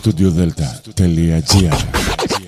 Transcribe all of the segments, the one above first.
studiodelta.gr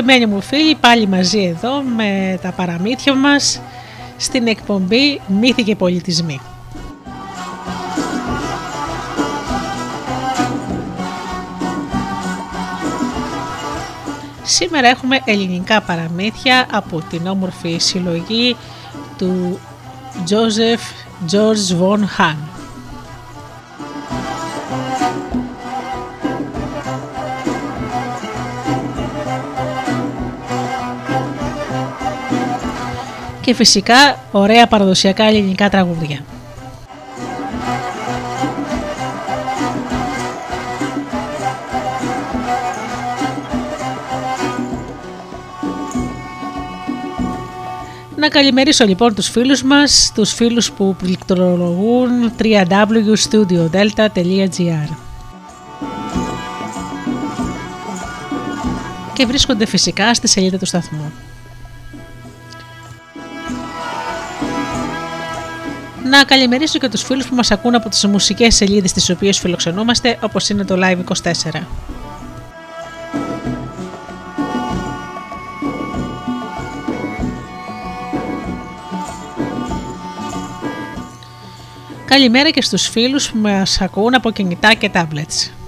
Αγαπημένοι μου φίλοι, πάλι μαζί εδώ με τα παραμύθια μας στην εκπομπή Μύθοι και Πολιτισμοί. Σήμερα έχουμε ελληνικά παραμύθια από την όμορφη συλλογή του Τζόζεφ George Von Hahn. Και φυσικά ωραία παραδοσιακά ελληνικά τραγούδια. Να καλημερίσω λοιπόν τους φίλους μας, τους φίλους που πληκτρολογούν www.studiodelta.gr και βρίσκονται φυσικά στη σελίδα του σταθμού. Να καλημερίσω και τους φίλους που μας ακούν από τις μουσικές σελίδες τις οποίες φιλοξενούμαστε όπως είναι το Live24. Καλημέρα και στους φίλους που μας ακούν από κινητά και tablets.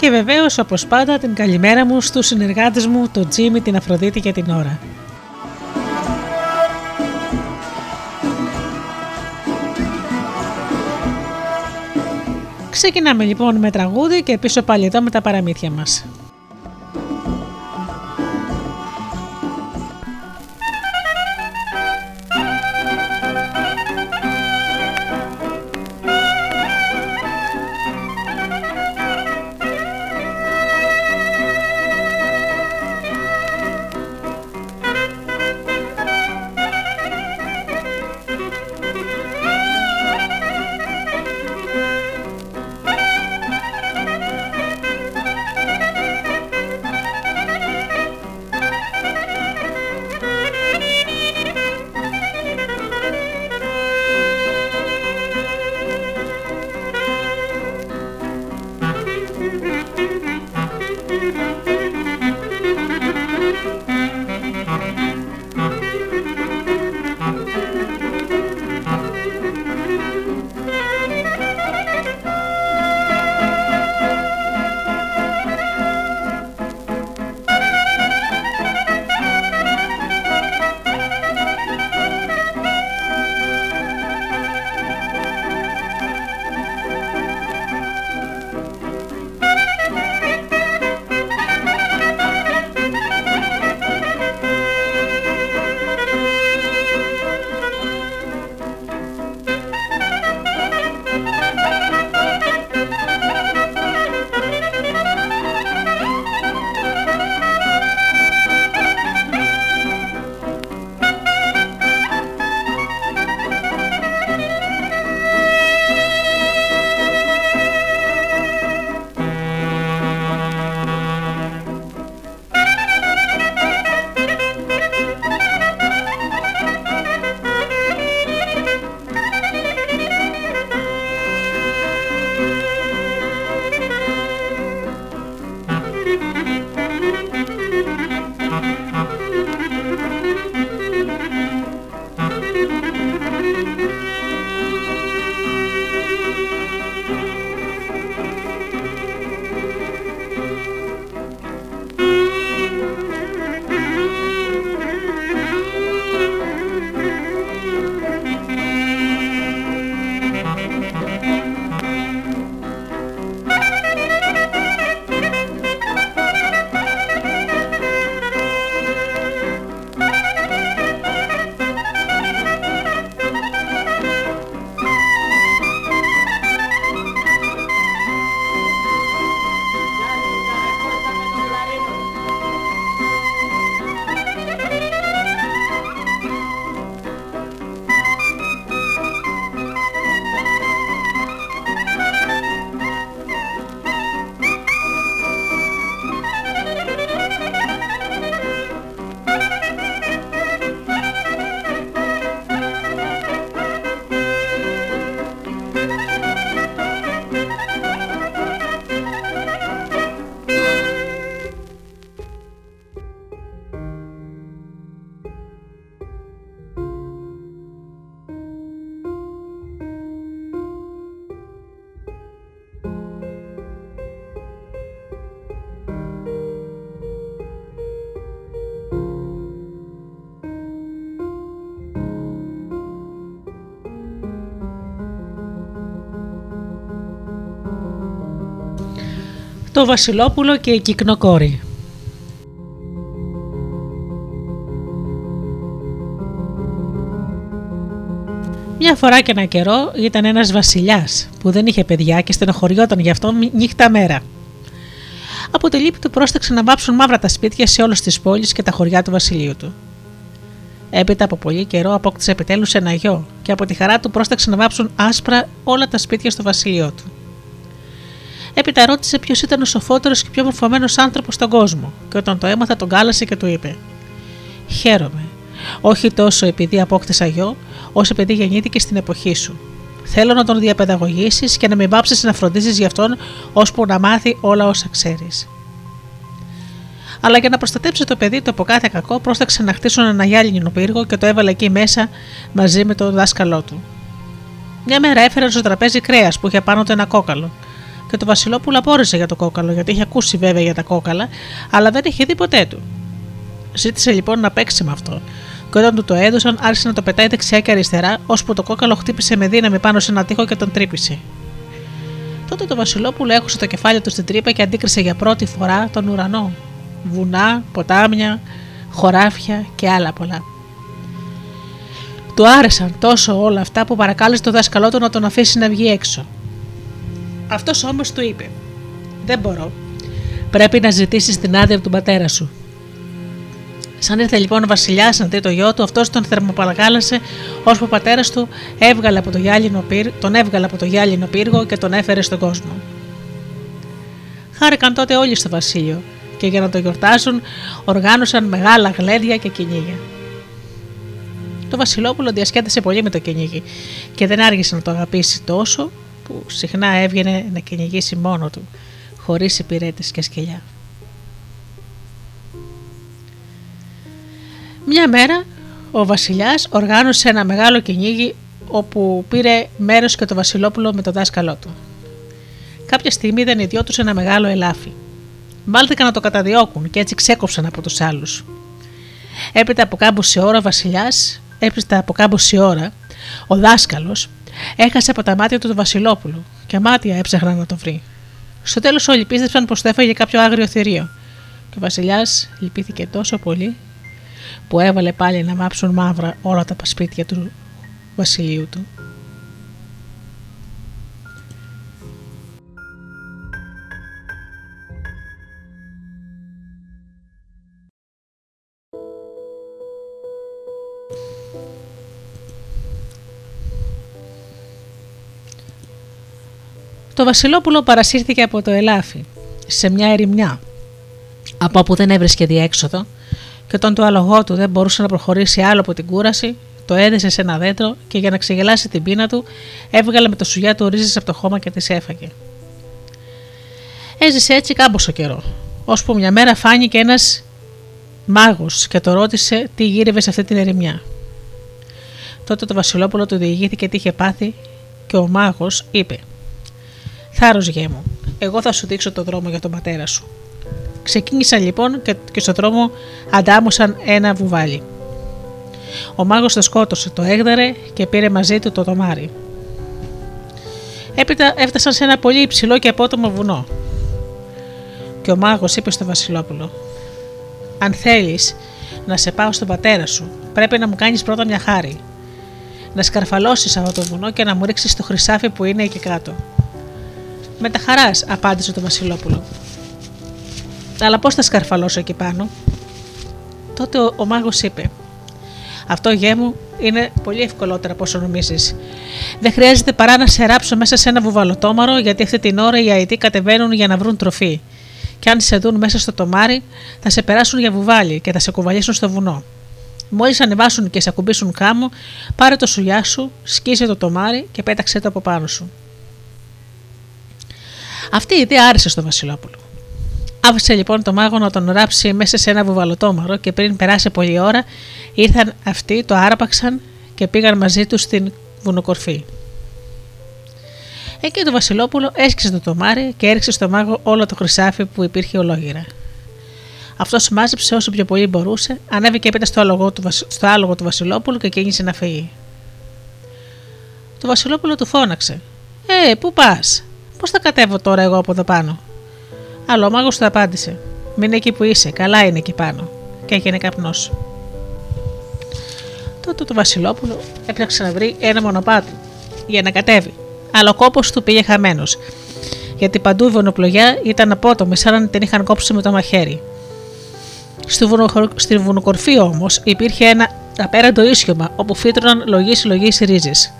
Και βεβαίως, όπως πάντα, την καλημέρα μου στους συνεργάτες μου, τον Τζίμι, την Αφροδίτη και την ώρα. Ξεκινάμε λοιπόν με τραγούδι και πίσω πάλι εδώ με τα παραμύθια μας. Το Βασιλόπουλο και η Κυκνοκόρη Μια φορά και ένα καιρό ήταν ένας βασιλιάς που δεν είχε παιδιά και στενοχωριόταν γι' αυτό νύχτα μέρα. Από τη λύπη του πρόσταξε να βάψουν μαύρα τα σπίτια σε όλες τις πόλεις και τα χωριά του βασιλείου του. Έπειτα από πολύ καιρό απόκτησε επιτέλους ένα γιο και από τη χαρά του πρόσταξε να βάψουν άσπρα όλα τα σπίτια στο βασιλείο του. Έπειτα ρώτησε ποιος ήταν ο σοφότερος και πιο μορφωμένος άνθρωπος στον κόσμο, και όταν το έμαθα τον κάλασε και του είπε: Χαίρομαι, όχι τόσο επειδή απόκτησα γιο, όσο επειδή γεννήθηκε στην εποχή σου. Θέλω να τον διαπαιδαγωγήσεις και να μην πάψεις να φροντίζεις γι' αυτόν, ώσπου να μάθει όλα όσα ξέρεις. Αλλά για να προστατέψει το παιδί του από κάθε κακό, πρόσταξε να χτίσουν ένα γυάλινο πύργο και το έβαλε εκεί μέσα μαζί με το δάσκαλό του. Μια μέρα έφερε στο τραπέζι κρέας που είχε πάνω του ένα κόκαλο. Και το Βασιλόπουλο απόρρισε για το κόκαλο, γιατί είχε ακούσει βέβαια για τα κόκαλα, αλλά δεν είχε δει ποτέ του. Ζήτησε λοιπόν να παίξει με αυτό, και όταν του το έδωσαν, άρχισε να το πετάει δεξιά και αριστερά, ώσπου το κόκαλο χτύπησε με δύναμη πάνω σε ένα τείχο και τον τρύπησε. Τότε το Βασιλόπουλο έχωσε το κεφάλι του στην τρύπα και αντίκρισε για πρώτη φορά τον ουρανό. Βουνά, ποτάμια, χωράφια και άλλα πολλά. Του άρεσαν τόσο όλα αυτά που παρακάλεσε το δάσκαλό του να τον αφήσει να βγει έξω. Αυτός όμως του είπε: Δεν μπορώ. Πρέπει να ζητήσεις την άδεια από τον πατέρα σου. Σαν ήρθε λοιπόν ο Βασιλιάς να δει το γιο του, αυτός τον θερμοπαρακάλεσε, ώσπου ο πατέρας του έβγαλε από το γυάλινο πύργο, τον έβγαλε από το γυάλινο πύργο και τον έφερε στον κόσμο. Χάρηκαν τότε όλοι στο βασίλειο και για να το γιορτάσουν οργάνωσαν μεγάλα γλέντια και κυνήγια. Το Βασιλόπουλο διασκέδασε πολύ με το κυνήγι και δεν άργησε να το αγαπήσει τόσο που συχνά έβγαινε να κυνηγήσει μόνο του, χωρίς υπηρέτες και σκελιά. Μια μέρα ο βασιλιάς οργάνωσε ένα μεγάλο κυνήγι όπου πήρε μέρος και το βασιλόπουλο με το δάσκαλό του. Κάποια στιγμή είδαν οι δυο τους ένα μεγάλο ελάφι. Βάλθηκαν να το καταδιώκουν και έτσι ξέκοψαν από τους άλλους. Έπειτα από κάμποση ώρα ο βασιλιάς, έπειτα από κάμποση ώρα, ο δάσκαλος έχασε από τα μάτια του το βασιλόπουλο και μάτια έψαχναν να το βρει. Στο τέλος όλοι πίστεψαν πως το έφαγε κάποιο άγριο θηρίο και ο βασιλιάς λυπήθηκε τόσο πολύ που έβαλε πάλι να μάψουν μαύρα όλα τα σπίτια του βασιλείου του. Το Βασιλόπουλο παρασύρθηκε από το ελάφι σε μια ερημιά από όπου δεν έβρισκε διέξοδο και όταν το άλογό του δεν μπορούσε να προχωρήσει άλλο από την κούραση, το έδεσε σε ένα δέντρο και για να ξεγελάσει την πείνα του, έβγαλε με το σουγιά του ρίζες από το χώμα και τις έφαγε. Έζησε έτσι κάμποσο καιρό, ώσπου μια μέρα φάνηκε ένας μάγος και το ρώτησε τι γύρευε σε αυτή την ερημιά. Τότε το Βασιλόπουλο του διηγήθηκε τι είχε πάθει και ο μάγος είπε: Θάρρος γέ μου, εγώ θα σου δείξω το δρόμο για τον πατέρα σου. Ξεκίνησαν λοιπόν και στον δρόμο αντάμωσαν ένα βουβάλι. Ο μάγος το σκότωσε, το έγδαρε και πήρε μαζί του το δωμάρι. Έπειτα έφτασαν σε ένα πολύ υψηλό και απότομο βουνό. Και ο μάγος είπε στο Βασιλόπουλο: Αν θέλεις να σε πάω στον πατέρα σου, πρέπει να μου κάνεις πρώτα μια χάρη. Να σκαρφαλώσεις αυτό το βουνό και να μου ρίξεις το χρυσάφι που είναι εκεί κάτω. Με τα χαράς, απάντησε το Βασιλόπουλο. Αλλά πώς θα σκαρφαλώσω εκεί πάνω; Τότε ο, ο μάγος είπε: Αυτό γέ μου είναι πολύ ευκολότερο από όσο νομίζεις. Δεν χρειάζεται παρά να σε ράψω μέσα σε ένα βουβαλοτόμαρο, γιατί αυτή την ώρα οι αητοί κατεβαίνουν για να βρουν τροφή. Και αν σε δουν μέσα στο τομάρι, θα σε περάσουν για βουβάλι και θα σε κουβαλήσουν στο βουνό. Μόλις ανεβάσουν και σε ακουμπήσουν κάμω, πάρε το σουλιά σου, σκίσε το τομάρι και πέταξε το από πάνω σου. Αυτή η ιδέα άρεσε στο Βασιλόπουλο. Άφησε λοιπόν το μάγο να τον ράψει μέσα σε ένα βουβαλοτόμαρο και πριν περάσει πολλή ώρα ήρθαν αυτοί, το άραπαξαν και πήγαν μαζί τους στην βουνοκορφή. Εκεί το Βασιλόπουλο έσκησε το τομάρι και έριξε στο μάγο όλο το χρυσάφι που υπήρχε ολόγυρα. Αυτός μάζεψε όσο πιο πολύ μπορούσε, ανέβηκε έπειτα στο άλογο του, στο άλογο του Βασιλόπουλου και κίνησε να φύγει. Το Βασιλόπουλο του φώναξε: Ε, πού πας, πώς θα κατέβω τώρα εγώ από εδώ πάνω; Αλλά ο μάγος του απάντησε: Μην εκεί που είσαι, καλά είναι εκεί πάνω. Και έγινε καπνός. Τότε το Βασιλόπουλο έπλεξε να βρει ένα μονοπάτι για να κατέβει. Αλλά ο κόπος του πήγε χαμένος. Γιατί παντού η βονοπλογιά ήταν απότομη, σαν να την είχαν κόψει με το μαχαίρι. Στη βουνοκορφή όμως υπήρχε ένα απέραντο ίσιωμα όπου φύτρωναν λογή-λογή ρίζες.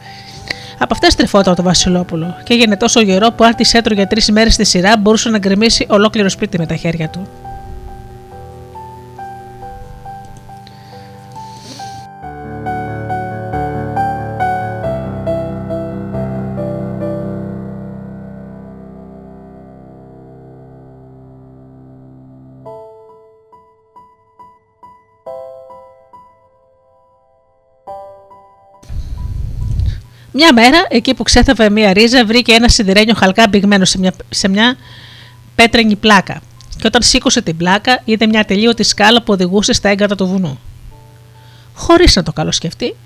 Από αυτές τρεφόταν το Βασιλόπουλο και έγινε τόσο γερό που αν της έτρωγε τρεις μέρες στη σειρά μπορούσε να γκρεμίσει ολόκληρο σπίτι με τα χέρια του. Μια μέρα, εκεί που ξέθαβε μια ρίζα, βρήκε ένα σιδερένιο χαλκά μπηγμένο σε μια, σε μια πέτρινη πλάκα. Και όταν σήκωσε την πλάκα, είδε μια τελείωτη σκάλα που οδηγούσε στα έγκατα του βουνού. Χωρίς να το καλοσκεφτεί,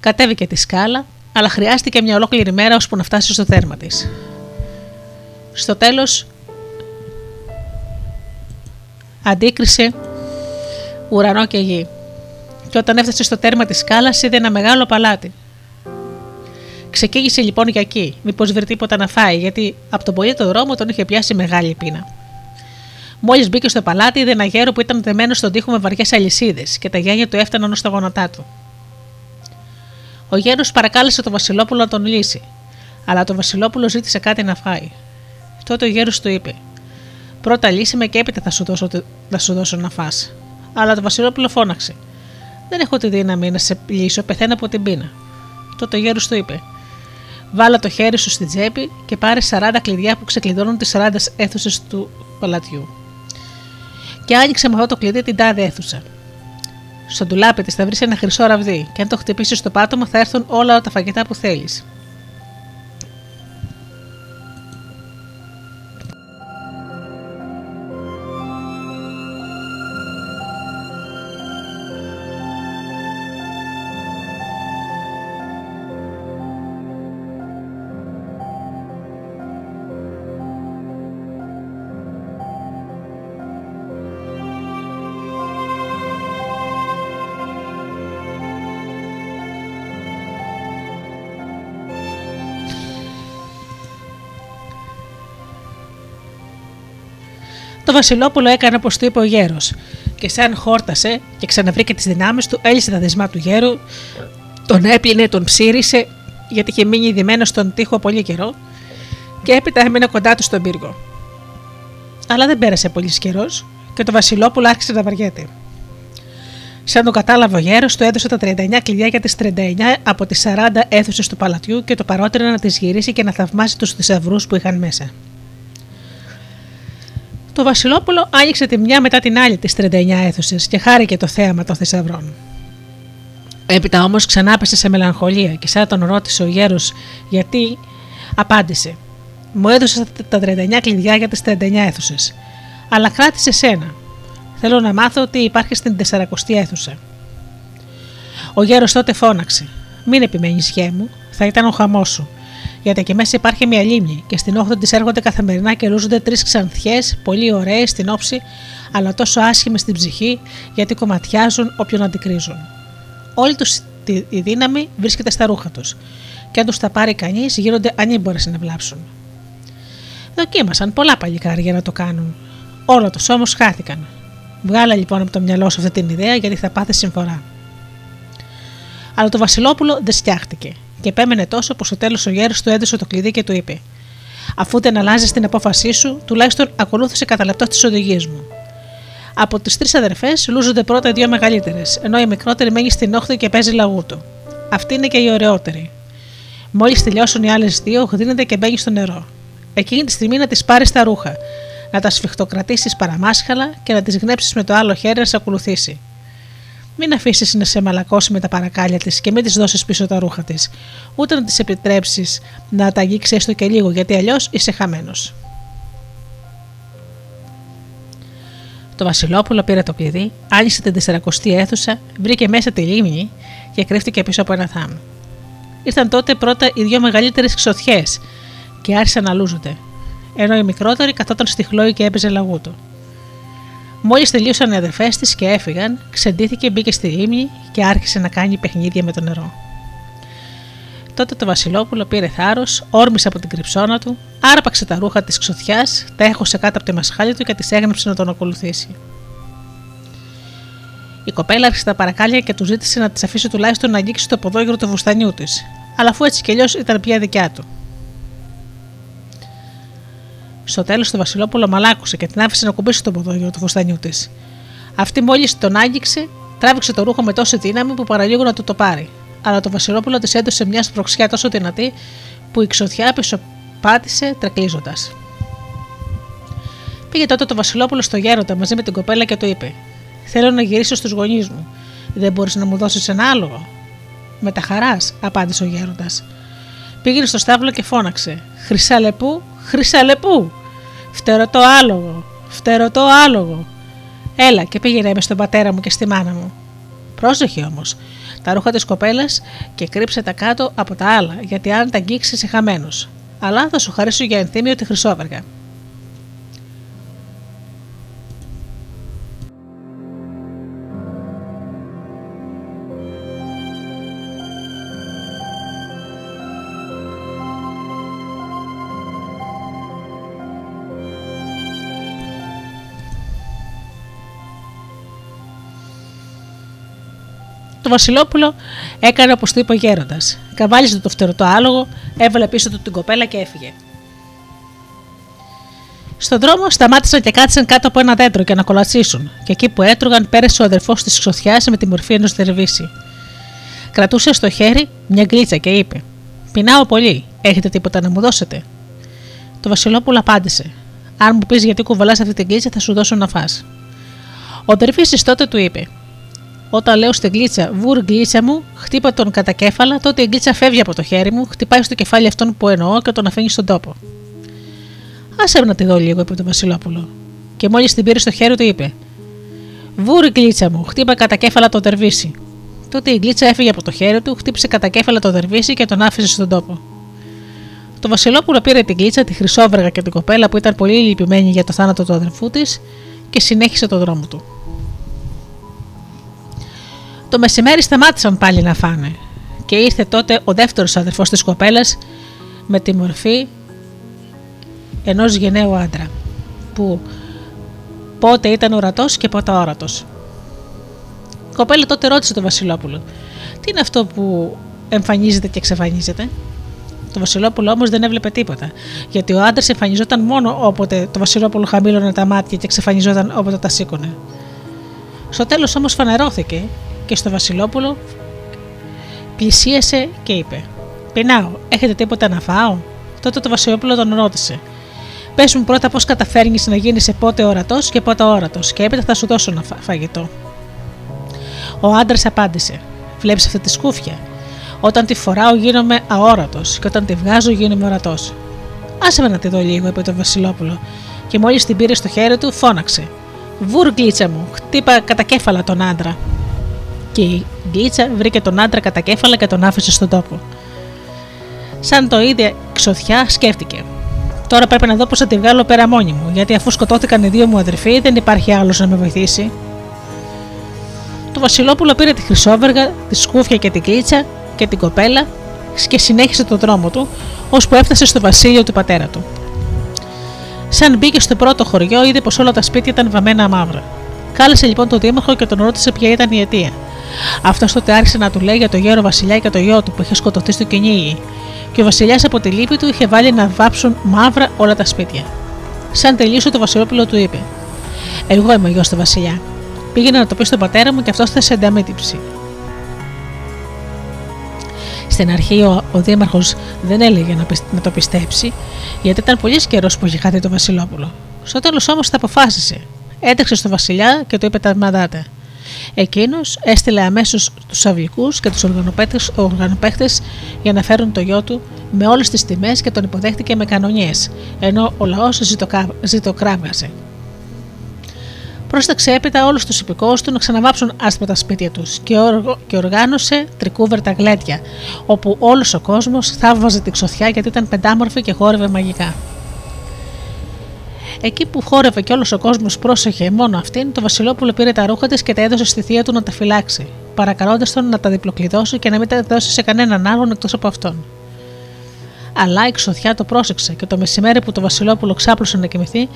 κατέβηκε τη σκάλα, αλλά χρειάστηκε μια ολόκληρη μέρα ώσπου να φτάσει στο τέρμα της. Στο τέλος, αντίκρισε ουρανό και γη. Και όταν έφτασε στο τέρμα της σκάλας, είδε ένα μεγάλο παλάτι. Ξεκίνησε λοιπόν για εκεί, μήπως βρει τίποτα να φάει, γιατί από τον πολύ το δρόμο τον είχε πιάσει μεγάλη πείνα. Μόλις μπήκε στο παλάτι, είδε ένα γέρο που ήταν δεμένο στον τοίχο με βαριές αλυσίδες και τα γένια του έφταναν ω τα γόνατά του. Ο γέρος παρακάλεσε τον Βασιλόπουλο να τον λύσει, αλλά το Βασιλόπουλο ζήτησε κάτι να φάει. Τότε ο γέρος του είπε: Πρώτα λύσει με και έπειτα θα σου δώσω, θα σου δώσω να φας. Αλλά το Βασιλόπουλο φώναξε: Δεν έχω τη δύναμη να σε λύσω, πεθαίνω από την πείνα. Τότε ο γέρος του είπε: Βάλα το χέρι σου στην τσέπη και πάρε 40 κλειδιά που ξεκλειδώνουν τις 40 αίθουσες του παλατιού. Και άνοιξε με αυτό το κλειδί την τάδε αίθουσα. Στο ντουλάπι της θα βρεις ένα χρυσό ραβδί, και αν το χτυπήσεις στο πάτωμα θα έρθουν όλα τα φαγητά που θέλεις. Το Βασιλόπουλο έκανε όπως του είπε ο γέρος, και σαν χόρτασε και ξαναβρήκε τις δυνάμεις του, έλυσε τα δεσμά του γέρου, τον έπλυνε, τον ψήρισε, γιατί είχε μείνει δημένο στον τοίχο πολύ καιρό, και έπειτα έμεινε κοντά του στον πύργο. Αλλά δεν πέρασε πολύ καιρός και το Βασιλόπουλο άρχισε να βαριέται. Σαν το κατάλαβε ο γέρος, του έδωσε τα 39 κλειδιά για τις 39 από τις 40 αίθουσες του παλατιού και το παρότρινε να τις γυρίσει και να θαυμάσει τους θησαυρούς που είχαν μέσα. Το Βασιλόπουλο άνοιξε τη μια μετά την άλλη τις 39 αίθουσες και χάρηκε το θέαμα των θησαυρών. Έπειτα όμως ξανά πέσε σε μελαγχολία και σαν τον ρώτησε ο γέρος γιατί, απάντησε: Μου έδωσε τα 39 κλειδιά για τις 39 αίθουσες. Αλλά κράτησε σένα. Θέλω να μάθω τι υπάρχει στην 40η αίθουσα. Ο γέρος τότε φώναξε: Μην επιμένεις, γέ μου, θα ήταν ο χαμός σου γιατί εκεί μέσα υπάρχει μια λίμνη και στην όχθη της έρχονται καθημερινά και λούζονται τρεις ξανθιές, πολύ ωραίες στην όψη, αλλά τόσο άσχημες στην ψυχή, γιατί κομματιάζουν όποιον αντικρίζουν. Όλη τους η δύναμη βρίσκεται στα ρούχα τους, και αν τους τα πάρει κανείς, γίνονται ανήμπορες να βλάψουν. Δοκίμασαν πολλά παλικάρια για να το κάνουν. Όλα τους όμως χάθηκαν. Βγάλα λοιπόν από το μυαλό σου αυτή την ιδέα γιατί θα πάθεις συμφορά. Αλλά το Βασιλόπουλο δεν στιάχτηκε και επέμενε τόσο που στο τέλος ο γέρος του έδωσε το κλειδί και του είπε: Αφού δεν αλλάζεις την απόφασή σου, τουλάχιστον ακολούθησε κατά λεπτό τις οδηγίες μου. Από τις τρεις αδερφές λούζονται πρώτα οι δύο μεγαλύτερες, ενώ η μικρότερη μένει στην όχθη και παίζει λαγούτο. Αυτή είναι και η ωραιότερη. Μόλις τελειώσουν οι άλλες δύο, γδίνεται και μπαίνει στο νερό. Εκείνη τη στιγμή να της πάρεις τα ρούχα, να τα σφιχτοκρατήσεις παραμάσχαλα και να τις γνέψεις με το άλλο χέρι να σε ακολουθήσει. Μην αφήσεις να σε μαλακώσει με τα παρακάλια της και μην της δώσεις πίσω τα ρούχα της, ούτε να της επιτρέψεις να τα αγγίξει έστω και λίγο, γιατί αλλιώς είσαι χαμένος. Το Βασιλόπουλο πήρε το κλειδί, άνοιξε την 40η αίθουσα, βρήκε μέσα τη λίμνη και κρύφτηκε πίσω από ένα θάμ. Ήρθαν τότε πρώτα οι δύο μεγαλύτερες ξωθιές και άρχισαν να λούζονται. ενώ η μικρότερη καθόταν στη χλώη και έπαιζε λαγούτο. Μόλις τελείωσαν οι αδερφές της και έφυγαν, ξεντήθηκε, μπήκε στη λίμνη και άρχισε να κάνει παιχνίδια με το νερό. Τότε το Βασιλόπουλο πήρε θάρρος, όρμησε από την κρυψώνα του, άρπαξε τα ρούχα της ξωθιά, τα έχωσε κάτω από τη μασχάλη του και τη έγνεψε να τον ακολουθήσει. Η κοπέλα άρχισε τα παρακάλια και του ζήτησε να της αφήσει τουλάχιστον να αγγίξει το ποδόγυρο του βουστανιού της, αλλά αφού έτσι κι αλλιώς ήταν πια δικιά του. Στο τέλος το Βασιλόπουλο μαλάκουσε και την άφησε να κουμπίσει το ποδόγυρο του φουστανιού της. Αυτή μόλις τον άγγιξε, τράβηξε το ρούχο με τόση δύναμη που παραλίγο να του το πάρει. Αλλά το Βασιλόπουλο της έδωσε μια σπροξιά τόσο δυνατή που η ξωθιά πάτησε τρεκλίζοντας. Πήγε τότε το Βασιλόπουλο στο γέροντα μαζί με την κοπέλα και του είπε: Θέλω να γυρίσω στους γονείς μου. Δεν μπορείς να μου δώσεις ένα άλογο; Με τα χαράς, απάντησε ο γέροντας. Πήγαινε στο στάβλο και φώναξε: Χρυσαλεπού, χρυσαλεπού! Φτερωτό άλογο, φτερωτό άλογο. Έλα και πήγαινε με στον πατέρα μου και στη μάνα μου. Πρόσεχε όμως, τα ρούχα της κοπέλας και κρύψε τα κάτω από τα άλλα, γιατί αν τα αγγίξεις είσαι χαμένος. Αλλά θα σου χαρίσω για ενθύμιο τη χρυσόβεργα. Βασιλόπουλο έκανε όπως του είπε ο γέροντας. Καβάλιζε το φτερωτό άλογο, έβαλε πίσω του την κοπέλα και έφυγε. Στον δρόμο σταμάτησαν και κάτσαν κάτω από ένα δέντρο για να κολατσίσουν, και εκεί που έτρωγαν πέρασε ο αδερφός της ξωθιάς με τη μορφή ενός δερβίση. Κρατούσε στο χέρι μια γκλίτσα και είπε: Πεινάω πολύ, έχετε τίποτα να μου δώσετε; Το Βασιλόπουλο απάντησε: Αν μου πεις γιατί κουβαλάς αυτή την γκλίτσα, θα σου δώσω να φας. Ο Δερβίσης τότε του είπε: όταν λέω στην γλίτσα, βουρ γλίτσα μου, χτύπα τον κατά κέφαλα, τότε η γλίτσα φεύγει από το χέρι μου, χτυπάει στο κεφάλι αυτόν που εννοώ και τον αφήνει στον τόπο. Άσε να τη δω λίγο, είπε το Βασιλόπουλο. Και μόλις την πήρε στο χέρι του, είπε: Βουρ γλίτσα μου, χτύπα κατά κέφαλα το δερβίση. Τότε η γλίτσα έφυγε από το χέρι του, χτύπησε κατά κέφαλα το δερβίση και τον άφησε στον τόπο. Το Βασιλόπουλο πήρε την γλίτσα, τη χρυσόβεργα και την κοπέλα που ήταν πολύ λυπημένη για το θάνατο του αδερφού της και συνέχισε τον δρόμο του. Το μεσημέρι σταμάτησαν πάλι να φάνε και ήρθε τότε ο δεύτερος αδερφός της κοπέλας με τη μορφή ενός γενναίου άντρα που πότε ήταν ορατός και πότε όρατος. Η κοπέλα τότε ρώτησε τον Βασιλόπουλο «Τι είναι αυτό που εμφανίζεται και εξαφανίζεται» Το Βασιλόπουλο όμως δεν έβλεπε τίποτα, γιατί ο άντρας εμφανιζόταν μόνο όποτε το Βασιλόπουλο χαμήλωνε τα μάτια και εξαφανιζόταν όποτε τα σήκωνε. Στο τέλος όμως φανερώθηκε και στο Βασιλόπουλο πλησίασε και είπε: Πεινάω, έχετε τίποτα να φάω; Τότε το Βασιλόπουλο τον ρώτησε: Πες μου πρώτα πώς καταφέρνεις να γίνεις πότε ορατό και πότε όρατος, και έπειτα θα σου δώσω ένα φαγητό. Ο άντρας απάντησε: Βλέπεις αυτή τη σκούφια; Όταν τη φοράω γίνομαι αόρατος, και όταν τη βγάζω γίνομαι ορατός. Άσε με να τη δω λίγο, είπε το Βασιλόπουλο, και μόλις την πήρε στο χέρι του, φώναξε: Βουρ μου, χτύπα κατά κέφαλα τον άντρα και η Γκλίτσα βρήκε τον άντρα κατά κέφαλα και τον άφησε στον τόπο. Σαν το ίδιο ξωθιά σκέφτηκε. Τώρα πρέπει να δω πώς θα τη βγάλω πέρα μόνη μου, γιατί αφού σκοτώθηκαν οι δύο μου αδερφοί, δεν υπάρχει άλλος να με βοηθήσει. Το Βασιλόπουλο πήρε τη χρυσόβεργα, τη σκούφια και την κλίτσα και την κοπέλα και συνέχισε τον δρόμο του, ώσπου έφτασε στο βασίλειο του πατέρα του. Σαν μπήκε στο πρώτο χωριό, είδε πως όλα τα σπίτια ήταν βαμμένα μαύρα. Κάλεσε λοιπόν τον Δήμαρχο και τον ρώτησε ποια ήταν η αιτία. Αυτός τότε άρχισε να του λέει για το γέρο Βασιλιά και το γιο του που είχε σκοτωθεί στο κυνήγι. Και ο Βασιλιάς από τη λύπη του είχε βάλει να βάψουν μαύρα όλα τα σπίτια. Σαν τελείωσε το Βασιλόπουλο του είπε: Εγώ είμαι ο γιος του Βασιλιά. Πήγαινε να το πει στον πατέρα μου και αυτός θα σε ανταμέτυψει. Στην αρχή ο, ο Δήμαρχος δεν έλεγε να, να το πιστέψει, γιατί ήταν πολύ καιρός που είχε χάθει το Βασιλόπουλο. Στο τέλος όμως τα αποφάσισε. Έτρεξε στο Βασιλιά και του είπε τα μαντάτε. Εκείνος έστειλε αμέσως τους αυλικούς και τους οργανοπαίχτες για να φέρουν το γιο του με όλες τις τιμές και τον υποδέχτηκε με κανονιές, ενώ ο λαός ζητοκράβγαζε. Πρόσταξε έπειτα όλους τους υπηκόους του να ξαναβάψουν άσπρα τα σπίτια τους και, και οργάνωσε τρικούβερτα γλέτια, όπου όλος ο κόσμος θαύμαζε τη ξωθιά γιατί ήταν πεντάμορφη και χόρευε μαγικά. Εκεί που χόρευε και όλος ο κόσμος πρόσεχε μόνο αυτήν, το Βασιλόπουλο πήρε τα ρούχα της και τα έδωσε στη θεία του να τα φυλάξει, παρακαλώντας τον να τα διπλοκλειδώσει και να μην τα δώσει σε κανέναν άλλον εκτός από αυτόν. Αλλά η ξωθιά το πρόσεξε και το μεσημέρι που το Βασιλόπουλο ξάπλωσε να κοιμηθεί,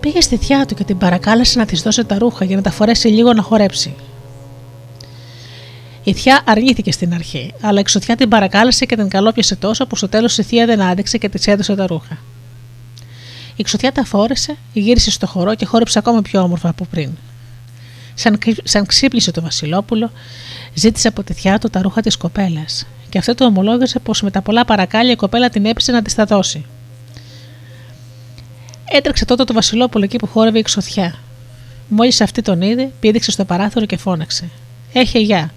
πήγε στη θιά του και την παρακάλεσε να της δώσει τα ρούχα για να τα φορέσει λίγο να χορέψει. Η θιά αρνήθηκε στην αρχή, αλλά η ξωθιά την παρακάλεσε και την καλόπιασε τόσο που στο τέλος η θεία δεν άντεξε και της έδωσε τα ρούχα. Η ξωτιά τα φόρεσε, γύρισε στο χορό και χόρεψε ακόμα πιο όμορφα από πριν. Σαν, σαν ξύπνησε το Βασιλόπουλο, ζήτησε από τη θιά του τα ρούχα της κοπέλας, και αυτό του ομολόγησε πως με τα πολλά παρακάλια η κοπέλα την έπεισε να τη τα δώσει. Έτρεξε τότε το Βασιλόπουλο εκεί που χόρευε η ξωθιά. Μόλις αυτή τον είδε, πήδηξε στο παράθυρο και φώναξε: Έχει γεια.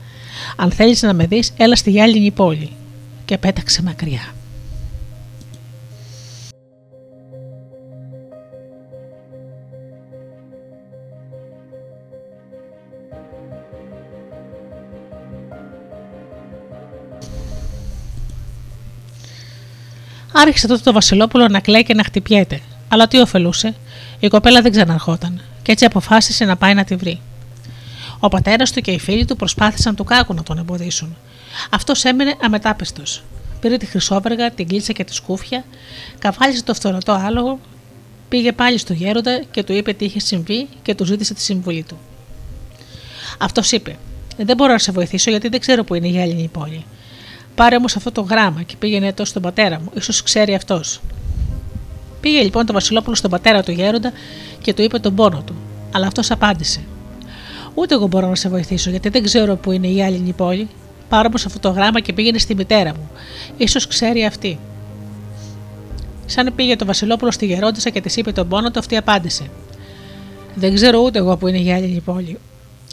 Αν θέλεις να με δεις, έλα στη γυάλινη πόλη. Και πέταξε μακριά. Άρχισε τότε το Βασιλόπουλο να κλαίει και να χτυπιέται. Αλλά τι ωφελούσε, η κοπέλα δεν ξαναρχόταν και έτσι αποφάσισε να πάει να τη βρει. Ο πατέρας του και οι φίλοι του προσπάθησαν του κάκου να τον εμποδίσουν. Αυτός έμεινε αμετάπιστο. Πήρε τη χρυσόβεργα, την κλίτσα και τη σκούφια, καβάλισε το φθορωτό άλογο, πήγε πάλι στο γέροντα και του είπε τι είχε συμβεί και του ζήτησε τη συμβουλή του. Αυτός είπε: Δεν μπορώ να σε βοηθήσω γιατί δεν ξέρω που είναι η γυάλινη πόλη. Πάρε όμως αυτό το γράμμα και πήγαινε το στον πατέρα μου, ίσως ξέρει αυτός. Πήγε λοιπόν το Βασιλόπουλο στον πατέρα του γέροντα και του είπε τον πόνο του, αλλά αυτός απάντησε: Ούτε εγώ μπορώ να σε βοηθήσω γιατί δεν ξέρω που είναι η άλλη πόλη. Πάρε όμως αυτό το γράμμα και πήγαινε στη μητέρα μου. σω ξέρει αυτή. Σαν πήγε το Βασιλόπουλο στη γερόντισα και της είπε τον πόνο του, αυτή απάντησε: Δεν ξέρω ούτε εγώ που είναι η άλλη πόλη.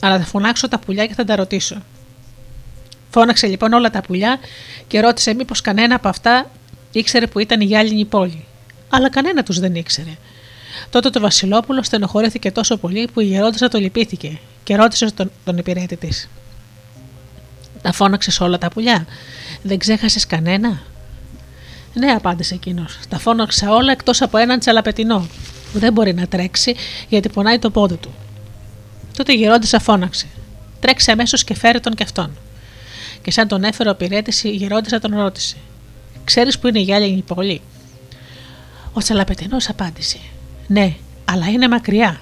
Αλλά θα φωνάξω τα πουλιά και θα τα ρωτήσω. Φώναξε λοιπόν όλα τα πουλιά και ρώτησε μήπως κανένα από αυτά ήξερε που ήταν η γυάλινη πόλη. Αλλά κανένα τους δεν ήξερε. Τότε το Βασιλόπουλο στενοχωρέθηκε τόσο πολύ που η γερόντισσα το λυπήθηκε και ρώτησε τον, τον υπηρέτη της. Τα φώναξες όλα τα πουλιά; Δεν ξέχασες κανένα; Ναι, απάντησε εκείνος. Τα φώναξα όλα εκτός από έναν τσαλαπετινό που δεν μπορεί να τρέξει γιατί πονάει το πόδι του. Τότε η γερόντισσα φώναξε. Τρέξε αμέσως και φέρε τον κι αυτόν και σαν τον έφερε ο πυρέτης, η γερόντισσα τον ρώτησε: Ξέρεις που είναι η γυάλινη πόλη. Ο Τσαλαπετινός απάντησε: Ναι, αλλά είναι μακριά.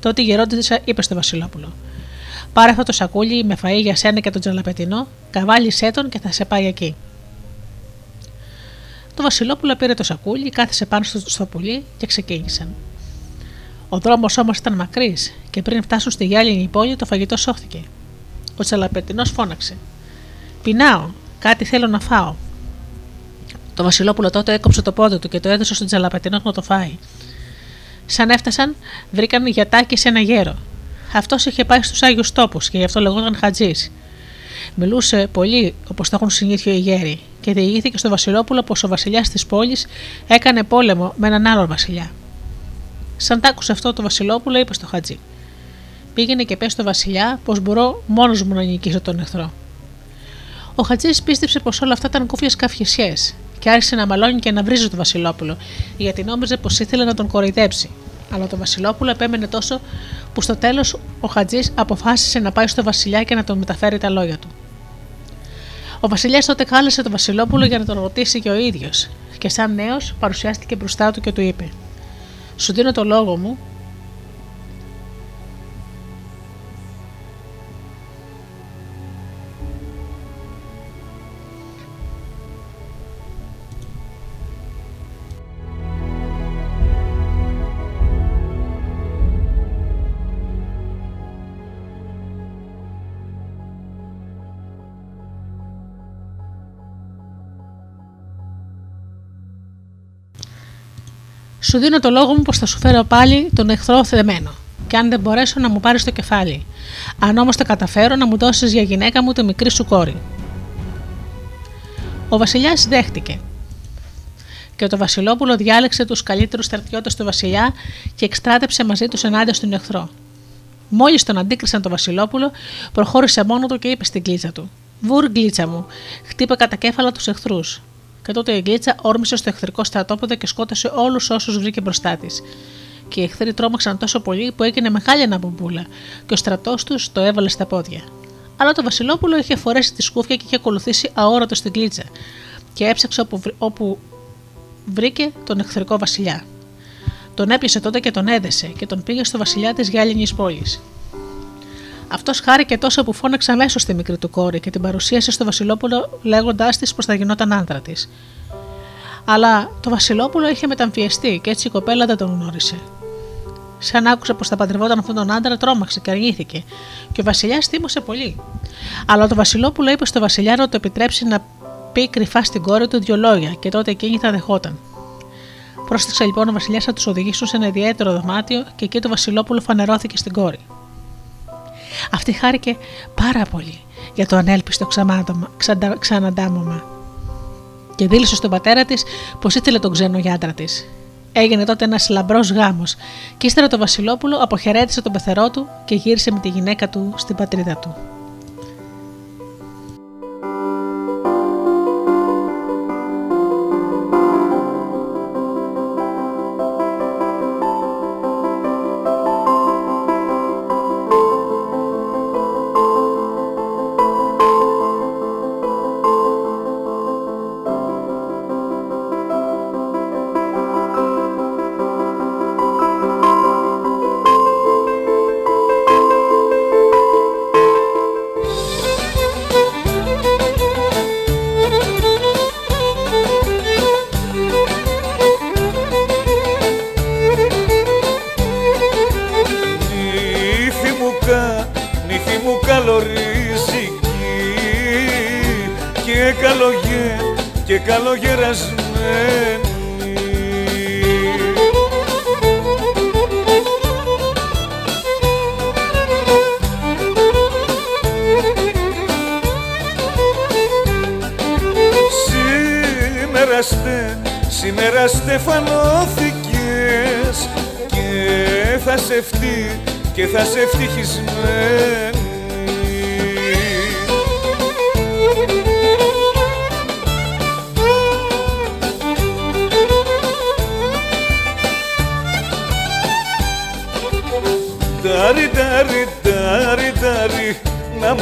Τότε η γερόντισσα είπε στο Βασιλόπουλο: Πάρε αυτό το σακούλι με φαΐ για σένα και τον Τσαλαπετινό, καβάλισέ τον και θα σε πάει εκεί. Το Βασιλόπουλο πήρε το σακούλι, κάθισε πάνω στο, στο πουλί και ξεκίνησαν. Ο δρόμος όμως ήταν μακρύς και πριν φτάσουν στη γυάλινη πόλη το φαγητό σώθηκε. Ο Τσαλαπετινός φώναξε: Πεινάω, κάτι θέλω να φάω. Το Βασιλόπουλο τότε έκοψε το πόδι του και το έδωσε στον Τζαλαπετινό να το φάει. Σαν έφτασαν, βρήκαν γιατάκι σε ένα γέρο. Αυτός είχε πάει στους Άγιους Τόπους και γι' αυτό λεγόταν Χατζής. Μιλούσε πολύ όπως το έχουν συνήθιο οι γέροι και διηγήθηκε στο Βασιλόπουλο πως ο βασιλιάς της πόλης έκανε πόλεμο με έναν άλλο βασιλιά. Σαν τ' άκουσε αυτό το Βασιλόπουλο, είπε στο Χατζή: Πήγαινε και πες στο Βασιλιά πως μπορώ μόνος μου να νικήσω τον εχθρό. Ο Χατζής πίστεψε πως όλα αυτά ήταν κούφιε καυχησιέ και άρχισε να μαλώνει και να βρίζει το Βασιλόπουλο, γιατί νόμιζε πως ήθελε να τον κοροϊδέψει. Αλλά το Βασιλόπουλο επέμενε τόσο που στο τέλος ο Χατζής αποφάσισε να πάει στο Βασιλιά και να τον μεταφέρει τα λόγια του. Ο Βασιλιάς τότε κάλεσε το Βασιλόπουλο για να τον ρωτήσει και ο ίδιος, και σαν νέος παρουσιάστηκε μπροστά του και του είπε: Σου δίνω το λόγο μου Σου δίνω το λόγο μου πως θα σου φέρω πάλι τον εχθρό θεμένο. Και αν δεν μπορέσω να μου πάρεις το κεφάλι. Αν όμως τα καταφέρω να μου δώσεις για γυναίκα μου τη μικρή σου κόρη. Ο Βασιλιάς δέχτηκε. Και το Βασιλόπουλο διάλεξε τους καλύτερους στρατιώτες του Βασιλιά και εκστράτεψε μαζί τους ενάντια στον εχθρό. Μόλις τον αντίκρισαν το Βασιλόπουλο, προχώρησε μόνος του και είπε στην κλίτσα του: Βούρ, γκλίτσα μου, χτύπα κατά κέφαλα τους εχθρούς και τότε η Γκλίτσα όρμησε στο εχθρικό στρατόπεδο και σκότωσε όλους όσους βρήκε μπροστά της. και οι εχθροί τρόμαξαν τόσο πολύ που έγινε μεγάλη αναμπομπούλα και ο στρατός τους το έβαλε στα πόδια. Αλλά το Βασιλόπουλο είχε φορέσει τη σκούφια και είχε ακολουθήσει αόρατος στην κλίτσα και έψαξε όπου, όπου βρήκε τον εχθρικό βασιλιά. Τον έπιασε τότε και τον έδεσε και τον πήγε στο βασιλιά της γυάλινης πόλης. Αυτός χάρηκε τόσο που φώναξε αμέσως στη μικρή του κόρη και την παρουσίασε στο Βασιλόπουλο λέγοντάς της πως θα γινόταν άντρα της. Αλλά το Βασιλόπουλο είχε μεταμφιεστεί και έτσι η κοπέλα δεν τον γνώρισε. Σαν άκουσε πως θα παντρευόταν αυτόν τον άντρα, τρόμαξε και αρνήθηκε, και ο Βασιλιάς θύμωσε πολύ. Αλλά το Βασιλόπουλο είπε στο Βασιλιά να το επιτρέψει να πει κρυφά στην κόρη του δύο λόγια, και τότε εκείνη θα δεχόταν. Πρόσταξε λοιπόν ο Βασιλιάς να τους οδηγήσουν σε ένα ιδιαίτερο δωμάτιο, και εκεί το Βασιλόπουλο φανερώθηκε στην κόρη. Αυτή χάρηκε πάρα πολύ για το ανέλπιστο ξαναντάμωμα και δήλωσε στον πατέρα της πως ήθελε τον ξένο γιάντρα της. Έγινε τότε ένας λαμπρός γάμος, και ύστερα το Βασιλόπουλο αποχαιρέτησε τον πεθερό του και γύρισε με τη γυναίκα του στην πατρίδα του.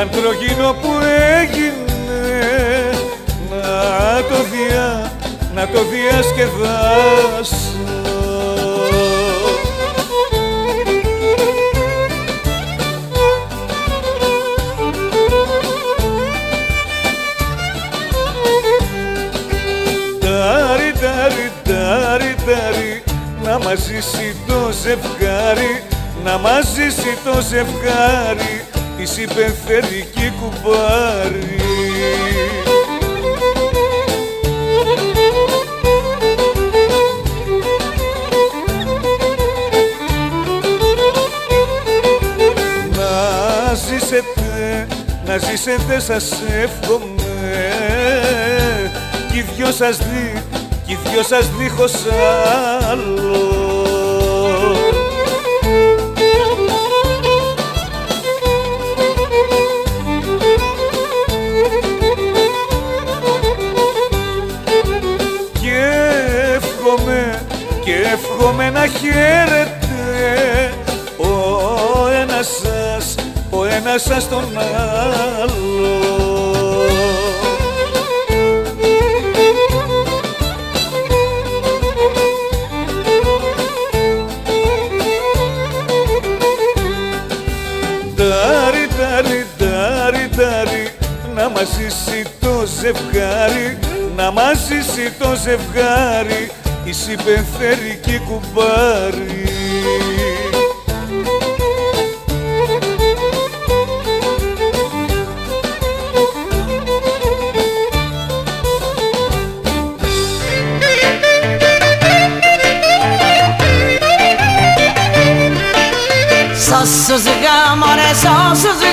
Ήταν τρογινό που έγινε. Να το, δια, να το διασκεδάσω. Τάρι, τάρι, τάρι, τάρι να μαζί το ζευγάρι να μαζί το ζευγάρι. Είσαι πενθερική Να ζήσετε, να ζήσετε σας εύχομαι. Κι οι δυο σας δι, κι οι δυο σας δίχως άλλο. Με να χαίρετε ο ένας σας, ο ένας σας τον άλλο. Τάρι, τάρι, τάρι, τάρι, να μας ζήσει το ζευγάρι, να μας ζήσει το ζευγάρι, Εις υπενθέρει και κουμπάρει Sonsuz σας ζητάω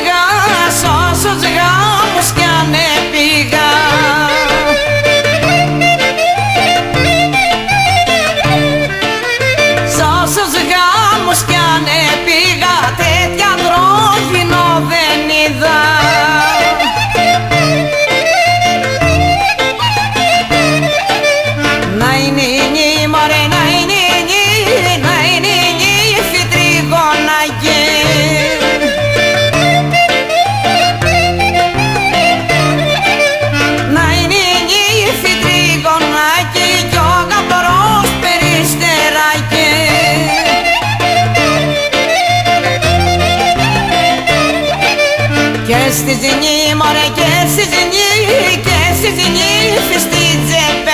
εσείς νύφοι στην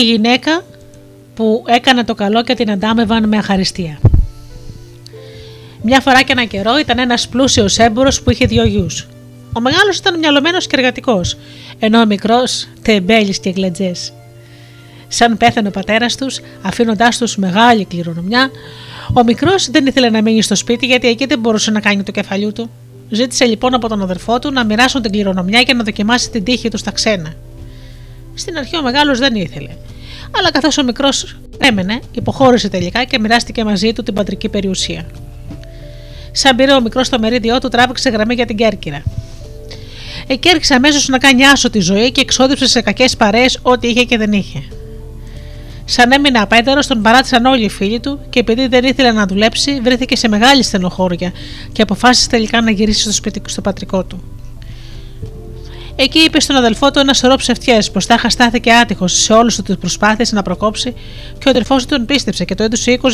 η γυναίκα που έκανε το καλό και την αντάμευαν με αχαριστία. Μια φορά και ένα καιρό ήταν ένας πλούσιος έμπορος που είχε δύο γιους. Ο μεγάλος ήταν μυαλωμένος και εργατικός, ενώ ο μικρός τεμπέλης και γλετζέ. Σαν πέθανε ο πατέρας τους, αφήνοντάς τους μεγάλη κληρονομιά, ο μικρός δεν ήθελε να μείνει στο σπίτι γιατί εκεί δεν μπορούσε να κάνει το κεφαλιού του. Ζήτησε λοιπόν από τον αδερφό του να μοιράσουν την κληρονομιά και να δοκιμάσει την τύχη του στα ξένα. Στην αρχή ο μεγάλος δεν ήθελε. Αλλά καθώς ο μικρός έμενε, υποχώρησε τελικά και μοιράστηκε μαζί του την πατρική περιουσία. Σαν πήρε ο μικρός το μερίδιό του, τράβηξε γραμμή για την Κέρκυρα. Εκεί άρχισε αμέσως να κάνει άσο τη ζωή και εξόδεψε σε κακές παρέες ό,τι είχε και δεν είχε. Σαν έμεινε απέντερο, τον παράτησαν όλοι οι φίλοι του και επειδή δεν ήθελε να δουλέψει, βρέθηκε σε μεγάλη στενοχώρια και αποφάσισε τελικά να γυρίσει στο σπίτι στο πατρικό του. Εκεί είπε στον αδελφό του ένα σωρό ψευτιές, πως τάχα στάθηκε άτυχος σε όλε τους τι προσπάθειες να προκόψει και ο αδελφό του τον πίστεψε και το έδωσε 20.000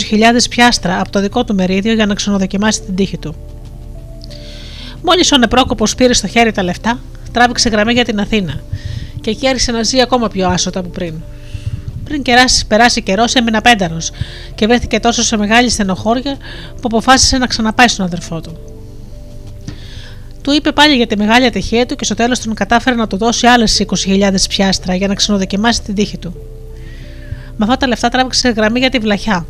πιάστρα από το δικό του μερίδιο για να ξαναδοκιμάσει την τύχη του. Μόλις ο νεπρόκοπος πήρε στο χέρι τα λεφτά, τράβηξε γραμμή για την Αθήνα και εκεί άρχισε να ζει ακόμα πιο άσωτα από πριν. Πριν κεράσει, περάσει καιρός, έμεινε απένταρο και βρέθηκε τόσο σε μεγάλη στενοχώρια που αποφάσισε να ξαναπάει στον αδερφό του. Του είπε πάλι για τη μεγάλη ατυχία του και στο τέλος τον κατάφερε να του δώσει άλλες 20.000 πιάστρα για να ξαναδοκιμάσει την τύχη του. Με αυτά τα λεφτά τράβηξε γραμμή για τη βλαχιά.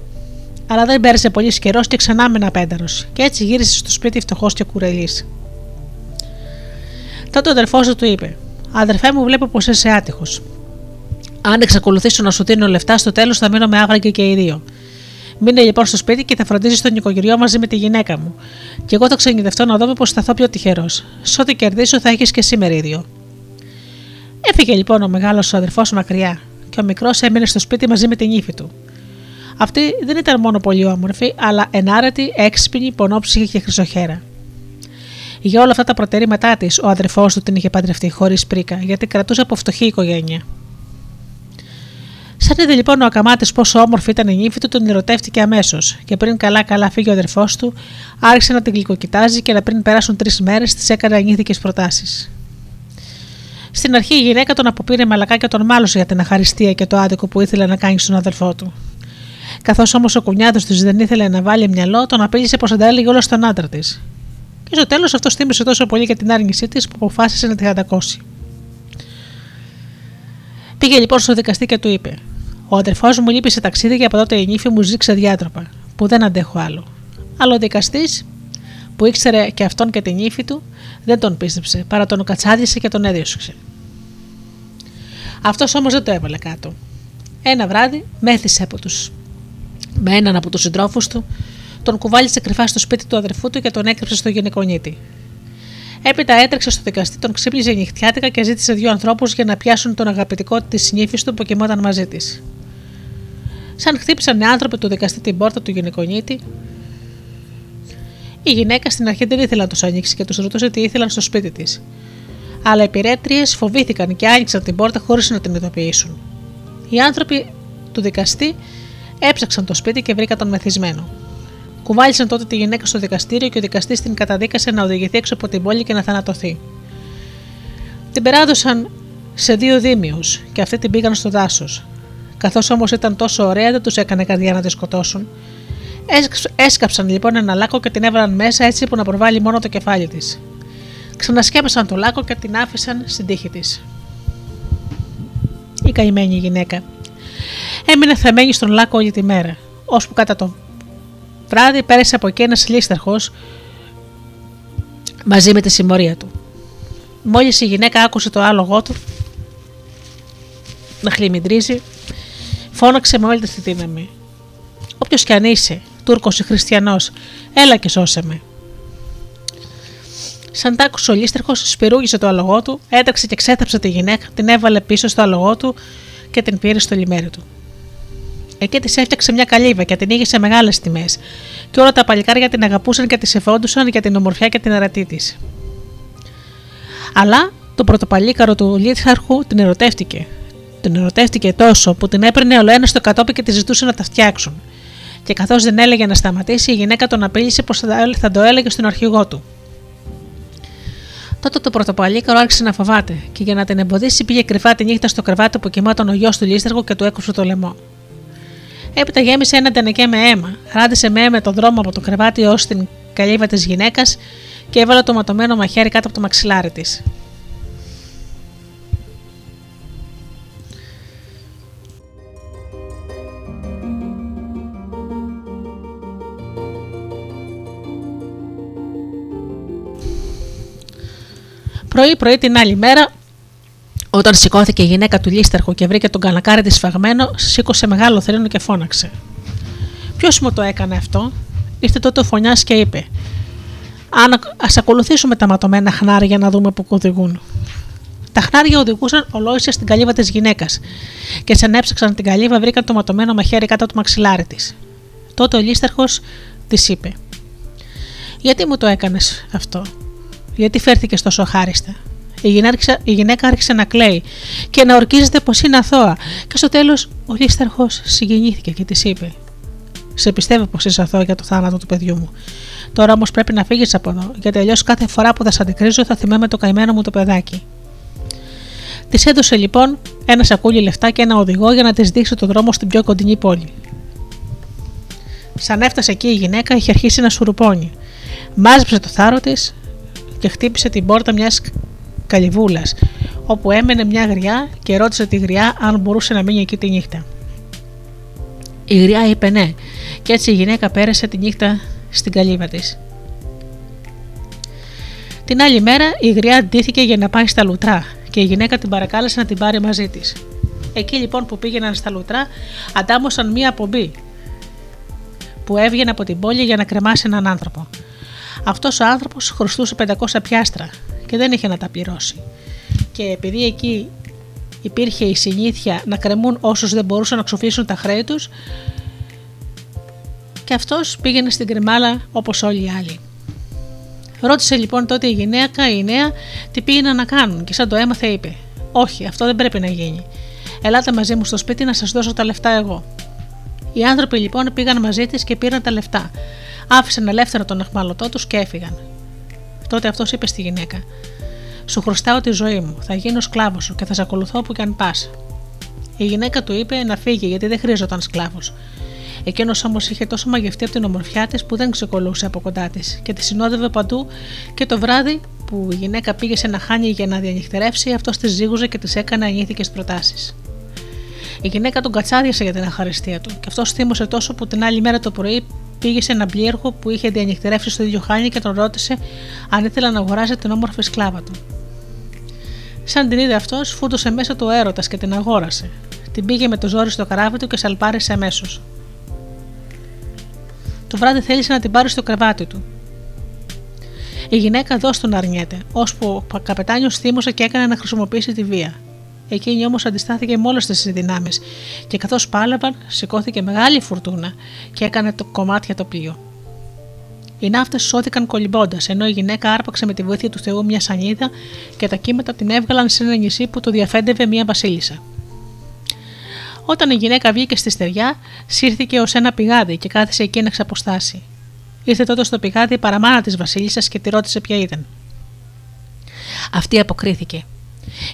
Αλλά δεν πέρασε πολύς καιρός και ξανά μείνει απένταρος, και έτσι γύρισε στο σπίτι φτωχό και κουρελής. Τότε ο αδερφός του είπε: Αδερφέ μου, βλέπω πως είσαι άτυχος. Αν εξακολουθήσω να σου δίνω λεφτά, στο τέλος θα μείνω με άβραγγε και οι δύο. Μείνε λοιπόν στο σπίτι και θα φροντίζεις τον νοικοκυριό μαζί με τη γυναίκα μου. Και εγώ θα ξενιδευτώ να δω πω θα πιο τυχερός. Σ' ό,τι κερδίσω θα έχεις και σήμερα ίδιο. Έφυγε λοιπόν ο μεγάλος αδερφός μακριά, και ο μικρός έμεινε στο σπίτι μαζί με την ύφη του. Αυτή δεν ήταν μόνο πολύ όμορφη, αλλά ενάρετη, έξυπνη, πονόψυχη και χρυσοχέρα. Για όλα αυτά τα προτερήματά της, ο αδερφός του την είχε παντρευτεί χωρίς πρίκα, γιατί κρατούσε από φτωχή οικογένεια. Σαν είδε λοιπόν ο Ακαμάτης πόσο όμορφη ήταν η νύφη του, τον ερωτεύτηκε αμέσως και πριν καλά-καλά φύγει ο αδερφός του, άρχισε να την γλυκοκοιτάζει και να πριν περάσουν τρεις μέρες της έκανε ανήθικες προτάσεις. Στην αρχή η γυναίκα τον αποπήρε μαλακά και τον μάλωσε για την αχαριστία και το άδικο που ήθελε να κάνει στον αδερφό του. Καθώς όμως ο κουνιάδος της δεν ήθελε να βάλει μυαλό, τον απείλησε πως αντέλεγε όλο στον άντρα της. Και στο τέλος αυτός θύμισε τόσο πολύ για την άρνησή της που αποφάσισε να τη χαντακώσει. Πήγε λοιπόν στο δικαστή και του είπε: Ο αδερφός μου λείπει σε ταξίδι και από τότε η νύφη μου ζήξε διάτροπα, που δεν αντέχω άλλο. Αλλά ο δικαστής, που ήξερε και αυτόν και την ύφη του, δεν τον πίστεψε, παρά τον κατσάδισε και τον έδιωξε. Αυτός όμως δεν το έβαλε κάτω. Ένα βράδυ μέθησε από τους, με έναν από τους συντρόφους του, τον κουβάλισε κρυφά στο σπίτι του αδερφού του και τον έκρυψε στο γυναικονίτη. Έπειτα έτρεξε στο δικαστή, τον ξύπνησε νυχτιάτικα και ζήτησε δύο ανθρώπους για να πιάσουν τον αγαπητικό της νύφη του που κοιμόταν μαζί της. Σαν χτύπησαν οι άνθρωποι του δικαστή την πόρτα του γυναικονίτη, η γυναίκα στην αρχή δεν ήθελε να τους ανοίξει και τους ρωτούσε τι ήθελαν στο σπίτι της. Αλλά οι πυρέτριες φοβήθηκαν και άνοιξαν την πόρτα χωρίς να την ειδοποιήσουν. Οι άνθρωποι του δικαστή έψαξαν το σπίτι και βρήκαν τον μεθυσμένο. Κουβάλισαν τότε τη γυναίκα στο δικαστήριο και ο δικαστής την καταδίκασε να οδηγηθεί έξω από την πόλη και να θανατωθεί. Την περάδωσαν σε δύο δίμιους και αυτοί την πήγαν στο δάσος. Καθώς όμως ήταν τόσο ωραία, δεν τους έκανε καρδιά να τη σκοτώσουν. Έσκαψαν λοιπόν ένα λάκκο και την έβαλαν μέσα έτσι που να προβάλλει μόνο το κεφάλι της. Ξανασκέπασαν το λάκκο και την άφησαν στην τύχη της. Η καημένη γυναίκα. Έμεινε θεμένη στον λάκκο όλη τη μέρα, ώσπου κατά το βράδυ πέρασε από εκεί ένας λίστερχο μαζί με τη συμμορία του. Μόλις η γυναίκα άκουσε το άλογο του να χλιμιντρίζει, φώναξε με όλη τη δύναμη. Όποιος κι αν είσαι, Τούρκος ή Χριστιανός, έλα και σώσε με. Σαν τ' άκουσε ο λίστερχο, σπυρούγησε το άλογό του, έταξε και ξέθαψε τη γυναίκα, την έβαλε πίσω στο άλογό του και την πήρε στο λιμέρι του. Εκεί τη έφτιαξε μια καλύβα και την είχε σε μεγάλες τιμές, και όλα τα παλικάρια την αγαπούσαν και τη εφόντουσαν για την ομορφιά και την αρατή της. Αλλά το πρωτοπαλίκαρο του Λίθαρχου την ερωτεύτηκε. Την ερωτεύτηκε τόσο που την έπαιρνε όλο ένα στο κατόπι και τη ζητούσε να τα φτιάξουν. Και καθώς δεν έλεγε να σταματήσει, η γυναίκα τον απείλησε πως θα το έλεγε στον αρχηγό του. Τότε το πρωτοπαλίκαρο άρχισε να φοβάται και για να την εμποδίσει πήγε κρυφά τη νύχτα στο κρεβάτι που κοιμάταν ο γιος του Λίστεργου και του έκοψε το λαιμό. Έπειτα γέμισε ένα τενεκέ με αίμα. Ράντισε με αίμα τον δρόμο από το κρεβάτι ως την καλύβα της γυναίκας και έβαλε το ματωμένο μαχαίρι κάτω από το μαξιλάρι της. Πρωί-πρωί την άλλη μέρα όταν σηκώθηκε η γυναίκα του Λίστερχου και βρήκε τον κανακάρι της σφαγμένο, σήκωσε μεγάλο και φώναξε. Ποιος μου το έκανε αυτό, ήρθε τότε ο φωνιάς και είπε: Α ακολουθήσουμε τα ματωμένα χνάρια να δούμε που οδηγούν. Τα χνάρια οδηγούσαν ολόισε στην καλύβα της γυναίκας και σαν έψαξαν την καλύβα βρήκαν το ματωμένο μαχαίρι κάτω του μαξιλάρι της. Τότε ο λίσταρχο της είπε: Γιατί μου το έκανες αυτό, Γιατί φέρθηκε τόσο χάριστα. Η γυναίκα, η γυναίκα άρχισε να κλαίει και να ορκίζεται πως είναι αθώα. Και στο τέλος ο λίσταρχο συγκινήθηκε και της είπε: Σε πιστεύω πως είσαι αθώα για το θάνατο του παιδιού μου. Τώρα όμως πρέπει να φύγεις από εδώ, γιατί αλλιώς κάθε φορά που θα σε αντικρίζω θα θυμάμαι το καημένο μου το παιδάκι. Της έδωσε λοιπόν ένα σακούλι λεφτά και ένα οδηγό για να της δείξει το δρόμο στην πιο κοντινή πόλη. Σαν έφτασε εκεί η γυναίκα, είχε αρχίσει να σουρουπώνει. Μάζεψε το θάρρο της και χτύπησε την πόρτα μιας καλυβούλας, όπου έμενε μια γριά και ρώτησε τη γριά αν μπορούσε να μείνει εκεί τη νύχτα. Η γριά είπε ναι, και έτσι η γυναίκα πέρασε τη νύχτα στην καλύβα της. Την άλλη μέρα η γριά ντύθηκε για να πάει στα λουτρά και η γυναίκα την παρακάλεσε να την πάρει μαζί της. Εκεί λοιπόν που πήγαιναν στα λουτρά, αντάμωσαν μία πομπή που έβγαινε από την πόλη για να κρεμάσει έναν άνθρωπο. Αυτός ο άνθρωπος χρωστούσε 500 πιάστρα και δεν είχε να τα πληρώσει. Και επειδή εκεί υπήρχε η συνήθεια να κρεμούν όσους δεν μπορούσαν να ξοφήσουν τα χρέη τους και αυτός πήγαινε στην κρεμάλα όπως όλοι οι άλλοι. Ρώτησε λοιπόν τότε η γυναίκα ή η νέα τι πήγαιναν να κάνουν και σαν το έμαθε είπε: Όχι, αυτό δεν πρέπει να γίνει. Ελάτε μαζί μου στο σπίτι να σας δώσω τα λεφτά εγώ. Οι άνθρωποι λοιπόν πήγαν μαζί της και πήραν τα λεφτά. Άφησαν ελεύθερο τον αχμαλωτό τους και έφυγαν. Τότε αυτός είπε στη γυναίκα: Σου χρωστάω τη ζωή μου, θα γίνω σκλάβος σου και θα σε ακολουθώ όπου και αν πας. Η γυναίκα του είπε να φύγει γιατί δεν χρειαζόταν σκλάβος. Εκείνος όμως είχε τόσο μαγευτεί από την ομορφιά της που δεν ξεκολούσε από κοντά της και τη συνόδευε παντού και το βράδυ που η γυναίκα πήγε σε ένα χάνι για να διανυχτερεύσει, αυτός της ζήγουζε και της έκανε ανήθικε προτάσεις. Η γυναίκα τον κατσάδιασε για την αχαριστία του και αυτός θύμωσε τόσο που την άλλη μέρα το πρωί πήγε σε ένα πλήρχο που είχε διανυχτερεύσει στο ίδιο χάνι και τον ρώτησε αν ήθελε να αγοράζει την όμορφη σκλάβα του. Σαν την είδε αυτός, φούτωσε μέσα του έρωτας και την αγόρασε. Την πήγε με το ζόρι στο καράβι του και σαλπάρισε αμέσως. Το βράδυ θέλησε να την πάρει στο κρεβάτι του. Η γυναίκα δώσ' τον αρνιέται, ώσπου ο καπετάνιος θύμωσε και έκανε να χρησιμοποιήσει τη βία. Εκείνη όμως αντιστάθηκε με όλες τις δυνάμεις και καθώς πάλευαν, σηκώθηκε μεγάλη φουρτούνα και έκανε το κομμάτια το πλοίο. Οι ναύτες σώθηκαν κολυμπώντας, ενώ η γυναίκα άρπαξε με τη βοήθεια του Θεού μια σανίδα και τα κύματα την έβγαλαν σε ένα νησί που το διαφέντευε μια βασίλισσα. Όταν η γυναίκα βγήκε στη στεριά, σύρθηκε ως ένα πηγάδι και κάθισε εκεί να ξαποστάσει. Ήρθε τότε στο πηγάδι η παραμάνα της Βασίλισσας και τη ρώτησε ποια ήταν. Αυτή αποκρίθηκε.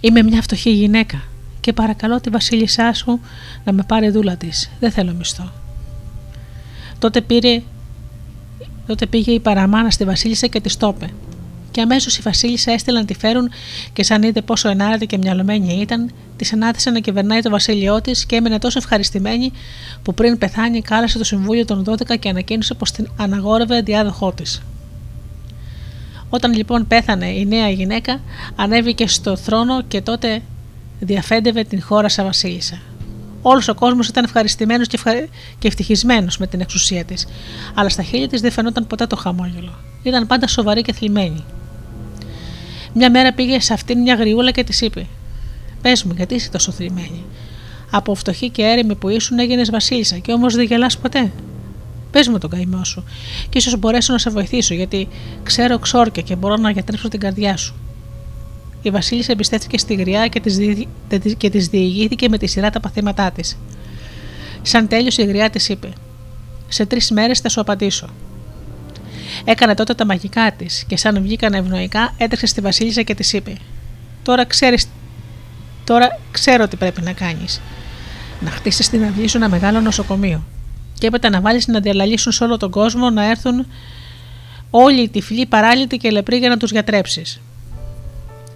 Είμαι μια φτωχή γυναίκα και παρακαλώ τη Βασίλισσά σου να με πάρει δούλα της. Δεν θέλω μισθό. Τότε, πήρε, τότε πήγε η παραμάνα στη Βασίλισσα και της το και αμέσως η Βασίλισσα έστειλε να τη φέρουν και σαν είδε πόσο ενάρετη και μυαλωμένη ήταν, τη ανάθεσε να κυβερνάει το βασίλειό της και έμενε τόσο ευχαριστημένη που πριν πεθάνει κάλεσε το Συμβούλιο των 12 και ανακοίνωσε πως την αναγόρευε διάδοχό της. Όταν λοιπόν πέθανε η νέα γυναίκα, ανέβηκε στο θρόνο και τότε διαφέντευε την χώρα σαν βασίλισσα. Όλος ο κόσμος ήταν ευχαριστημένος και, ευχαρι... και ευτυχισμένος με την εξουσία της, αλλά στα χείλη της δεν φαινόταν ποτέ το χαμόγελο. Ήταν πάντα σοβαρή και θλιμμένη. Μια μέρα πήγε σε αυτήν μια γριούλα και της είπε: Πες μου, γιατί είσαι τόσο θλιμμένη; Από φτωχή και έρημη που ήσουν έγινες Βασίλισσα και όμως δεν γελάς ποτέ; Πες μου τον καημό σου, και ίσως μπορέσω να σε βοηθήσω, γιατί ξέρω ξόρκια και μπορώ να γιατρέψω την καρδιά σου. Η Βασίλισσα εμπιστεύτηκε στη γριά και της της διηγήθηκε με τη σειρά τα παθήματά της. Σαν τέλειωσε η γριά της είπε: Σε τρεις μέρες θα σου απαντήσω. Έκανε τότε τα μαγικά της και σαν βγήκαν ευνοϊκά έτρεξε στη Βασίλισσα και της είπε: Τώρα ξέρεις, τώρα ξέρω τι πρέπει να κάνεις. Να χτίσεις στην αυλή σου ένα μεγάλο νοσοκομείο. Και έπειτα να βάλεις να διαλαλήσουν σε όλο τον κόσμο να έρθουν όλοι οι τυφλοί, παράλυτοι και λεπροί για να τους γιατρέψεις.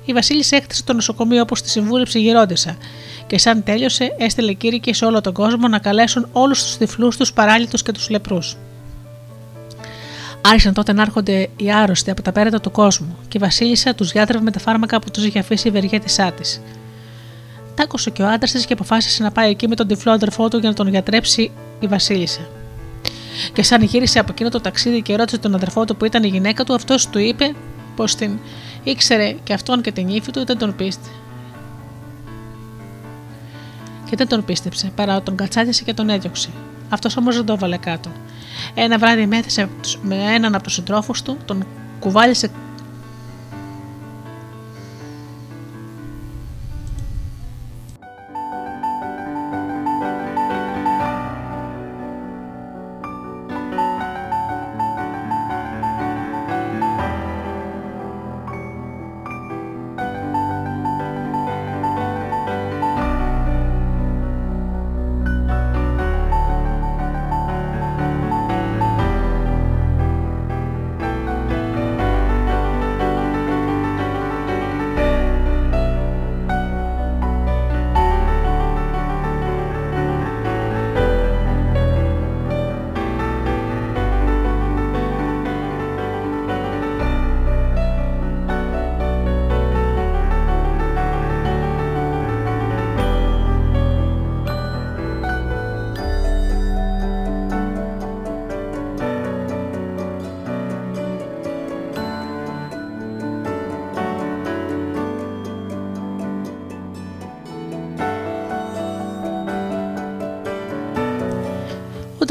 Η Βασίλισσα έκτισε το νοσοκομείο όπως τη συμβούλεψε η γερόντισα και σαν τέλειωσε έστειλε κήρυκε σε όλο τον κόσμο να καλέσουν όλους τους τυφλούς, τους παράλυτου και τους λεπρούς. Άρχισαν τότε να έρχονται οι άρρωστοι από τα πέρατα του κόσμου και η Βασίλισσα τους διάτρευε με τα φάρμακα που τους είχε αφήσει η ευεργέτησά της. Τάκωσε και ο άντρας της και αποφάσισε να πάει εκεί με τον τυφλό αδερφό του για να τον γιατρέψει η Βασίλισσα. Και σαν γύρισε από εκείνο το ταξίδι και ρώτησε τον αδερφό του που ήταν η γυναίκα του, αυτός του είπε πως την ήξερε και αυτόν και την ύφη του, δεν τον πίστη. Και δεν τον πίστεψε, παρά τον κατσάτισε και τον έδιωξε. Αυτός όμως δεν το έβαλε κάτω. Ένα βράδυ μέθησε με έναν από τους συντρόφους του, τον κουβάλισε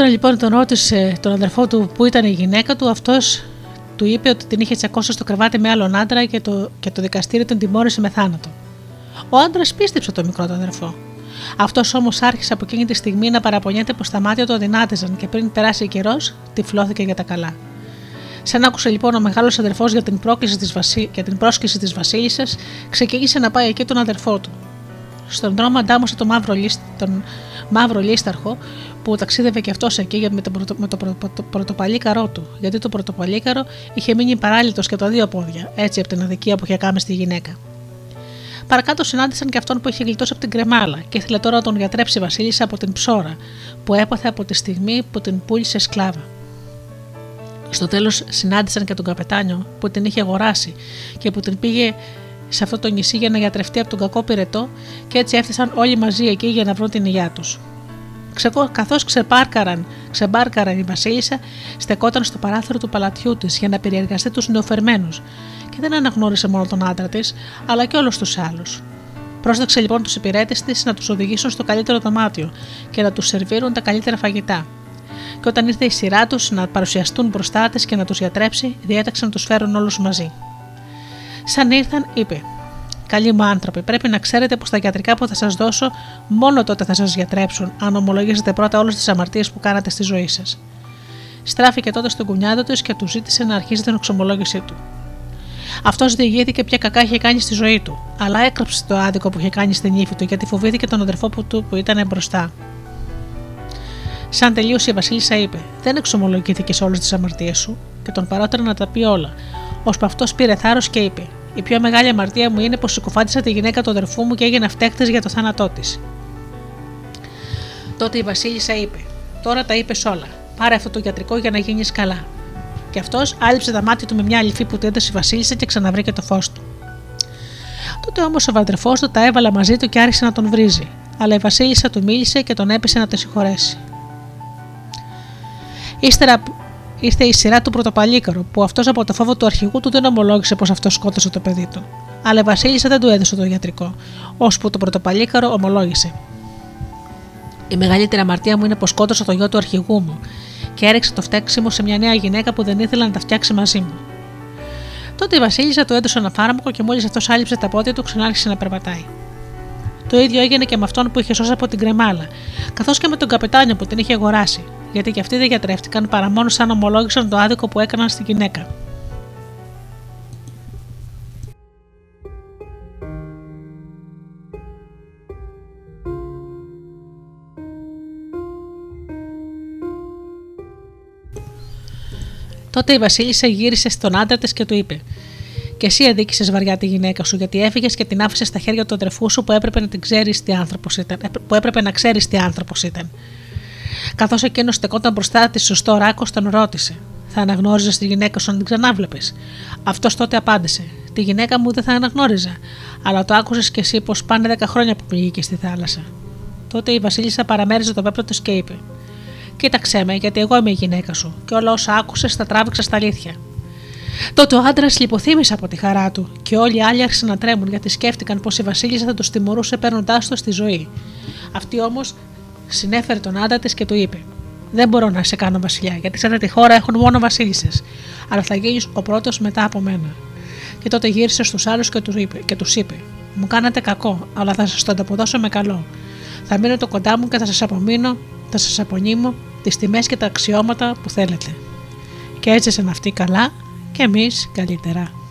Όταν λοιπόν τον ρώτησε τον αδερφό του που ήταν η γυναίκα του, αυτός του είπε ότι την είχε τσακώσει στο κρεβάτι με άλλον άντρα και το, και το δικαστήριο τον τιμώρησε με θάνατο. Ο άντρας πίστεψε το μικρό του αδερφό. Αυτός όμως άρχισε από εκείνη τη στιγμή να παραπονιέται πως τα μάτια του αδυνάτιζαν και πριν περάσει καιρός, τυφλώθηκε για τα καλά. Σαν άκουσε λοιπόν ο μεγάλος αδερφός για την, της βασί... για την πρόσκληση της Βασίλισσας, ξεκίνησε να πάει εκεί τον αδερφό του. Στον δρόμο αντάμωσε το μαύρο, τον μαύρο λίσταρχο που ταξίδευε και αυτός εκεί με το, πρωτο, με το πρωτοπαλίκαρό του, γιατί το πρωτοπαλίκαρο είχε μείνει παράλυτος και τα δύο πόδια, έτσι από την αδικία που είχε κάνει στη γυναίκα. Παρακάτω συνάντησαν και αυτόν που είχε γλιτώσει από την κρεμάλα και ήθελε τώρα να τον γιατρέψει η Βασίλισσα από την ψώρα που έπαθε από τη στιγμή που την πούλησε σκλάβα. Στο τέλος συνάντησαν και τον καπετάνιο που την είχε αγοράσει και που την πήγε σε αυτό το νησί για να γιατρευτεί από τον κακό πυρετό και έτσι έφτασαν όλοι μαζί εκεί για να βρουν την υγεία τους. Καθώς ξεπάρκαραν, ξεμπάρκαραν η Βασίλισσα, στεκόταν στο παράθυρο του παλατιού της για να περιεργαστεί τους νεοφερμένους και δεν αναγνώρισε μόνο τον άντρα της, αλλά και όλους τους άλλους. Πρόσταξε λοιπόν τους υπηρέτες της να τους οδηγήσουν στο καλύτερο δωμάτιο και να τους σερβίρουν τα καλύτερα φαγητά. Και όταν ήρθε η σειρά τους να παρουσιαστούν μπροστά της και να τους γιατρέψει, διέταξε να τους φέρουν όλους μαζί. Σαν ήρθαν, είπε: Καλοί μου άνθρωποι, πρέπει να ξέρετε πως τα γιατρικά που θα σας δώσω μόνο τότε θα σας γιατρέψουν, αν ομολογήσετε πρώτα όλες τις αμαρτίες που κάνατε στη ζωή σας. Στράφηκε τότε στον κουνιάδο της και του ζήτησε να αρχίσει την εξομολόγησή του. Αυτός διηγήθηκε ποια κακά είχε κάνει στη ζωή του, αλλά έκρυψε το άδικο που είχε κάνει στην ύφη του γιατί φοβήθηκε τον αδερφό του που ήταν μπροστά. Σαν τελείωσε η Βασίλισσα είπε: Δεν εξομολογήθηκε όλες τις αμαρτίες σου, και τον παρότερε να τα πει όλα, ώσπου αυτός πήρε θάρρος και είπε: Η πιο μεγάλη αμαρτία μου είναι πως συκοφάντησα τη γυναίκα του αδερφού μου και έγινε φταίχτης για το θάνατό της. Τότε η Βασίλισσα είπε: Τώρα τα είπες όλα. Πάρε αυτό το γιατρικό για να γίνεις καλά. Και αυτός άλυψε τα μάτια του με μια αληφή που του έδωσε η Βασίλισσα και ξαναβρήκε το φως του. Τότε όμως ο βαντρεφός του τα έβαλα μαζί του και άρχισε να τον βρίζει. Αλλά η Βασίλισσα του μίλησε και τον έπεισε να το συγχωρέσει. Ύστερα ήρθε η σειρά του Πρωτοπαλίκαρο, που αυτός από το φόβο του αρχηγού του δεν ομολόγησε πως αυτός σκότωσε το παιδί του. Αλλά η Βασίλισσα δεν του έδωσε το γιατρικό, ώσπου το Πρωτοπαλίκαρο ομολόγησε. Η μεγαλύτερη αμαρτία μου είναι πως σκότωσα το γιο του αρχηγού μου και έριξε το φταίξιμο σε μια νέα γυναίκα που δεν ήθελε να τα φτιάξει μαζί μου. Τότε η Βασίλισσα του έδωσε ένα φάρμακο και μόλις αυτός άλυψε τα πόδια του, ξανάρχισε να περπατάει. Το ίδιο έγινε και με αυτόν που είχε σώσει από την κρεμάλα, καθώς και με τον καπετάνιο που την είχε αγοράσει, γιατί και αυτοί δεν γιατρεύτηκαν παρά μόνο σαν ομολόγησαν το άδικο που έκαναν στη γυναίκα. Τότε η Βασίλισσα γύρισε στον άντρα της και του είπε: Και εσύ αδίκησες βαριά τη γυναίκα σου, γιατί έφυγες και την άφησες στα χέρια του αδερφού σου που έπρεπε να, ξέρεις τι άνθρωπος ήταν, που έπρεπε να ξέρεις τι άνθρωπος ήταν. Καθώς εκείνο στεκόταν μπροστά της σωστό ράκο, τον ρώτησε: Θα αναγνώριζες τη γυναίκα σου αν την ξανάβλεπες; Αυτός τότε απάντησε: Τη γυναίκα μου δεν θα αναγνώριζα, αλλά το άκουσες κι εσύ πως πάνε 10 χρόνια που πήγε στη θάλασσα. Τότε η Βασίλισσα παραμέριζε το πέπλο της και είπε: Κοίταξέ με, γιατί εγώ είμαι η γυναίκα σου, και όλα όσα άκουσες τα τράβηξα στα αλήθεια. Τότε ο άντρας λιποθύμησε από τη χαρά του, και όλοι οι άλλοι άρχισαν να τρέμουν γιατί σκέφτηκαν πως η Βασίλισσα θα τους τιμωρούσε παίρνοντάς το στη ζωή. Αυτή όμως συνέφερε τον άντρα της και του είπε: Δεν μπορώ να σε κάνω βασιλιά, γιατί σε αυτή τη χώρα έχουν μόνο βασίλισσες, αλλά θα γίνεις ο πρώτος μετά από μένα. Και τότε γύρισε στους άλλους και τους είπε, και τους είπε: Μου κάνατε κακό, αλλά θα σας το ανταποδώσω με καλό. Θα μείνω το κοντά μου και θα σας απομείνω, θα σας απονείμω τις τιμές και τα αξιώματα που θέλετε. Και έζησαν αυτοί καλά και εμείς καλύτερα.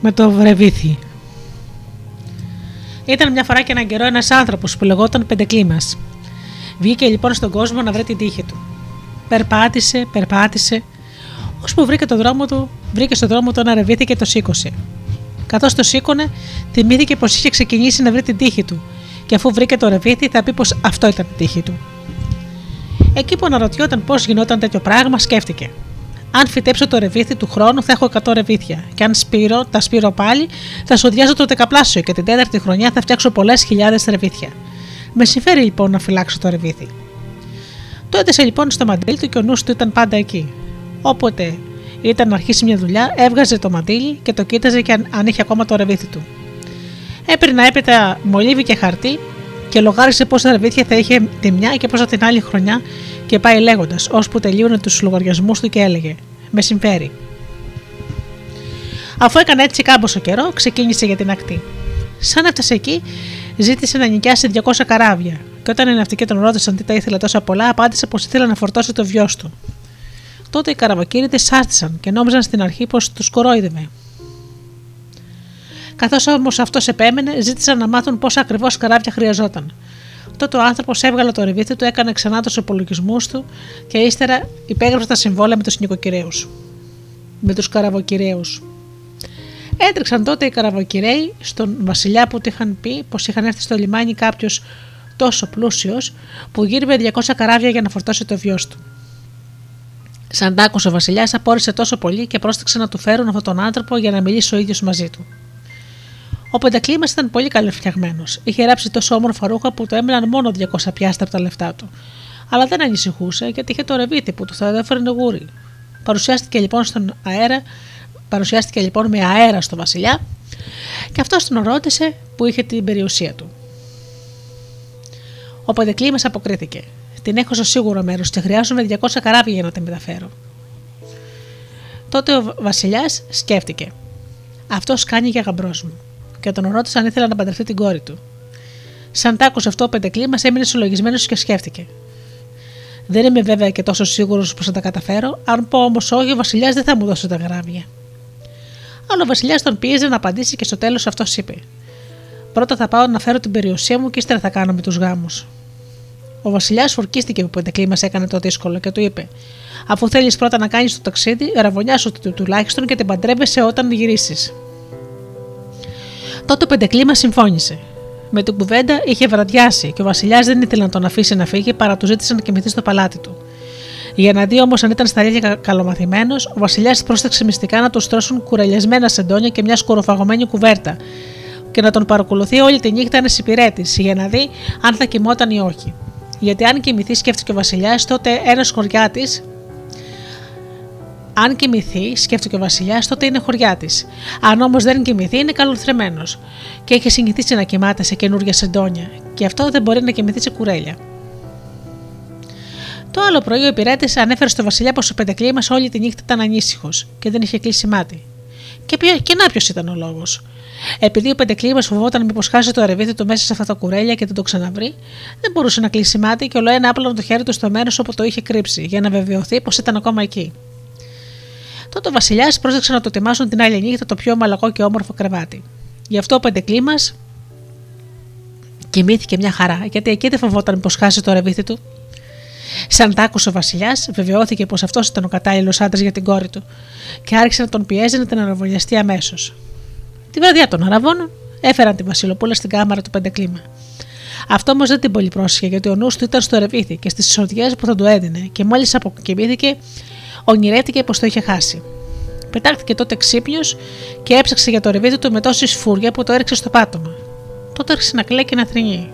Με το βρεβήθη. Ήταν μια φορά και έναν καιρό ένας άνθρωπος που λεγόταν Πεντεκλήμας. Βγήκε λοιπόν στον κόσμο να βρει την τύχη του. Περπάτησε, περπάτησε, ώσπου βρήκε, το δρόμο του, βρήκε στον δρόμο του ένα ρεβίθι και το σήκωσε. Καθώς το σήκωνε, θυμήθηκε πως είχε ξεκινήσει να βρει την τύχη του, και αφού βρήκε το ρεβίθι, θα πει πως αυτό ήταν η τύχη του. Εκεί που αναρωτιόταν πώ γινόταν τέτοιο πράγμα, σκέφτηκε. Αν φυτέψω το ρεβίθι του χρόνου, θα έχω 100 ρεβίθια. Και αν σπείρω, τα σπείρω πάλι, θα σοδιάζω το δεκαπλάσιο και την τέταρτη χρονιά θα φτιάξω πολλές χιλιάδες ρεβίθια. Με συμφέρει λοιπόν να φυλάξω το ρεβίθι. Το έδεσε λοιπόν στο μαντίλι του και ο νους του ήταν πάντα εκεί. Όποτε ήταν να αρχίσει μια δουλειά, έβγαζε το μαντίλι και το κοίταζε και αν είχε ακόμα το ρεβίθι του. Έπαιρνε έπειτα μολύβι και χαρτί και λογάρισε πόσα ρεβίθια θα είχε τη μια και πόσα την άλλη χρονιά και πάει λέγοντας, ώσπου τελείωνε τους λογαριασμούς του και έλεγε: Με συμφέρει. Αφού έκανε έτσι κάμποσο καιρό, ξεκίνησε για την ακτή. Σαν έφτασε εκεί, ζήτησε να νοικιάσει 200 καράβια, και όταν οι ναυτικοί τον ρώτησαν τι τα ήθελε τόσα πολλά, απάντησε πως ήθελε να φορτώσει το βιός του. Τότε οι καραβοκύριδε σάστησαν και νόμιζαν στην αρχή πως τους κορόιδευε. Καθώς όμως αυτός επέμενε, ζήτησαν να μάθουν πόσα ακριβώς καράβια χρειαζόταν. Τότε ο άνθρωπος έβγαλε το ρεβίθι του, έκανε ξανά τους υπολογισμούς του και ύστερα υπέγραψε τα συμβόλαια με τους νοικοκυρέου. Με τους καραβοκυρέου. Έτρεξαν τότε οι καραβοκυρέοι στον βασιλιά που του είχαν πει πως είχαν έρθει στο λιμάνι κάποιος τόσο πλούσιος που γύρευε 200 καράβια για να φορτώσει το βιός του. Σαν τ' άκουσε ο Βασιλιάς, απόρρισε τόσο πολύ και πρόσταξε να του φέρουν αυτόν τον άνθρωπο για να μιλήσει ο ίδιος μαζί του. Ο Πεντακλήμας ήταν πολύ καλοφτιαγμένο. Είχε ράψει τόσο όμορφα ρούχα που το έμειναν μόνο 200 πιάστα από τα λεφτά του. Αλλά δεν ανησυχούσε γιατί είχε το ρεβίτι που του θα έφερνε γούρι. Παρουσιάστηκε λοιπόν στον αέρα, παρουσιάστηκε λοιπόν με αέρα στο Βασιλιά και αυτός τον ρώτησε που είχε την περιουσία του. Ο Πεντακλήμας αποκρίθηκε. Την έχω στο σίγουρο μέρος και χρειάζομαι 200 καράβια για να την μεταφέρω. Τότε ο Βασιλιάς σκέφτηκε. Αυτός κάνει για γαμπρός μου. Και τον ρώτησε αν ήθελε να παντρευτεί την κόρη του. Σαν τ' άκουσε αυτό ο πεντεκλήμα, έμεινε συλλογισμένος και σκέφτηκε. Δεν είμαι βέβαια και τόσο σίγουρος πως θα τα καταφέρω. Αν πω όμως όχι, ο Βασιλιάς δεν θα μου δώσει τα γράμμια. Αλλά ο Βασιλιάς τον πίεζε να απαντήσει και στο τέλος αυτός είπε: Πρώτα θα πάω να φέρω την περιουσία μου και ύστερα θα κάνουμε τους γάμους. Ο Βασιλιάς φορκίστηκε που πεντεκλήμα έκανε το δύσκολο και του είπε: Αφού θέλεις πρώτα να κάνεις το ταξίδι, ραβωνιάσου του τουλάχιστον και την παντρεύεσαι όταν γυρίσεις. Τότε ο Πεντεκλήμας συμφώνησε. Με την κουβέντα είχε βραδιάσει και ο Βασιλιάς δεν ήθελε να τον αφήσει να φύγει παρά του ζήτησε να κοιμηθεί στο παλάτι του. Για να δει όμως αν ήταν στα αλήθεια καλομαθημένος, ο Βασιλιάς πρόσταξε μυστικά να του στρώσουν κουρελιασμένα σεντόνια και μια σκοροφαγωμένη κουβέρτα και να τον παρακολουθεί όλη τη νύχτα ένα υπηρέτη για να δει αν θα κοιμόταν ή όχι. Γιατί αν κοιμηθεί, σκέφτηκε ο Βασιλιάς, τότε ένας χωριάτη. Αν κοιμηθεί, σκέφτηκε ο Βασιλιάς, τότε είναι χωριά της. Αν όμως δεν κοιμηθεί, είναι καλοθρεμένος και έχει συνηθίσει να κοιμάται σε καινούργια σεντόνια, και αυτό δεν μπορεί να κοιμηθεί σε κουρέλια. Το άλλο πρωί ο υπηρέτης ανέφερε στο Βασιλιά πως ο Πεντεκλήμα όλη τη νύχτα ήταν ανήσυχος και δεν είχε κλείσει μάτι. Και, και να ποιος ήταν ο λόγος. Επειδή ο Πεντεκλήμα φοβόταν μήπως χάσει το αρεβίδι του μέσα σε αυτά τα κουρέλια και δεν το ξαναβρει, δεν μπορούσε να κλείσει μάτι και ολοένα άπλωνε το χέρι του στο μέρος όπου το είχε κρύψει, για να βεβαιωθεί πως ήταν ακόμα εκεί. Τότε ο Βασιλιά πρόσεξε να το ετοιμάσουν την άλλη νύχτα το πιο μαλακό και όμορφο κρεβάτι. Γι' αυτό ο Πεντεκλήμα κοιμήθηκε μια χαρά, γιατί εκεί δεν φοβόταν μήπω χάσει το αρεβίδι του. Σαν τ' άκουσε ο Βασιλιάς, βεβαιώθηκε πως αυτός ήταν ο κατάλληλος άντρας για την κόρη του και άρχισε να τον πιέζει να την αναβολιαστεί αμέσως. Τη βραδιά των Αραβών έφεραν τη Βασιλοπούλα στην κάμαρα του Πεντεκλήμα. Αυτό όμως δεν την πολύ πρόσχε γιατί ο νους του ήταν στο ρεβίθι και στις σοδιές που θα του έδινε και μόλις αποκοιμήθηκε, ονειρέτηκε πως το είχε χάσει. Πετάχτηκε τότε ξύπνιος και έψαξε για το ρεβίθι του με τόση σφούρια που το έριξε στο πάτωμα. Τότε άρχισε να κλαίει και να θρυνεί.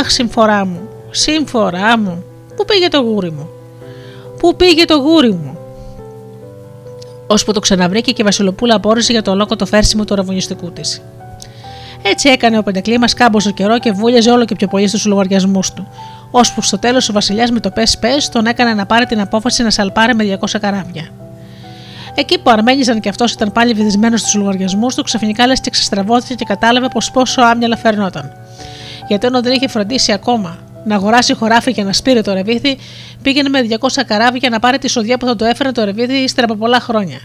Αχ, συμφορά μου, συμφορά μου, πού πήγε το γούρι μου, πού πήγε το γούρι μου; Ώσπου το ξαναβρήκε και η Βασιλοπούλα απόρρισε για το ολόκοτο φέρσιμο του ραβωνιστικού της. Έτσι έκανε ο Πεντεκλήμας κάμποσο καιρό και βούλιαζε όλο και πιο πολύ στους λογαριασμούς του. Ώσπου στο τέλος ο Βασιλιάς με το πες πες τον έκανε να πάρει την απόφαση να σαλπάρει με 200 καράβια. Εκεί που αρμένιζαν και αυτός ήταν πάλι βυθισμένος στους λογαριασμούς του, ξαφνικά λες και ξεστραβώθηκε και κατάλαβε πως πόσο άμυαλα φερνόταν. Γιατί ενώ δεν είχε φροντίσει ακόμα να αγοράσει χωράφι για να σπείρει το ρεβίθι, πήγαινε με 200 καράβια να πάρει τη σοδιά που θα του έφερε το ρεβίθι ύστερα από πολλά χρόνια.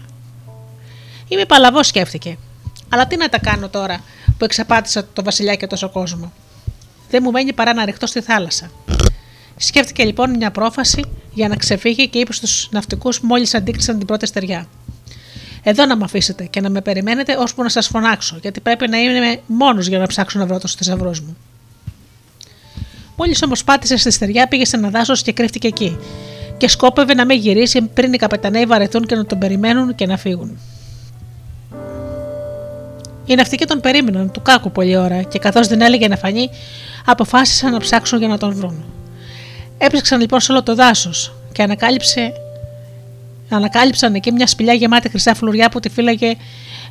Είμαι παλαβός, σκέφτηκε. Αλλά τι να τα κάνω τώρα που εξαπάτησα το βασιλιά και τόσο κόσμο. Δεν μου μένει παρά να ρηχτώ στη θάλασσα. Σκέφτηκε λοιπόν μια πρόφαση για να ξεφύγει και είπε στους ναυτικούς μόλις αντίκρισαν την πρώτη στεριά. Εδώ να με αφήσετε και να με περιμένετε ώσπου να σας φωνάξω, γιατί πρέπει να είμαι μόνος για να ψάξω να βρω τους θησαυρούς μου. Μόλις όμως πάτησε στη στεριά, πήγε σε ένα δάσος και κρύφτηκε εκεί, και σκόπευε να μην γυρίσει πριν οι καπεταναίοι βαρεθούν και να τον περιμένουν και να φύγουν. Οι ναυτικοί τον περίμεναν του κάκου πολλή ώρα και καθώς δεν έλεγε να φανεί, αποφάσισαν να ψάξουν για να τον βρουν. Έψαξαν λοιπόν σε όλο το δάσος και ανακάλυψε, ανακάλυψαν εκεί μια σπηλιά γεμάτη χρυσά φλουριά που τη φύλαγε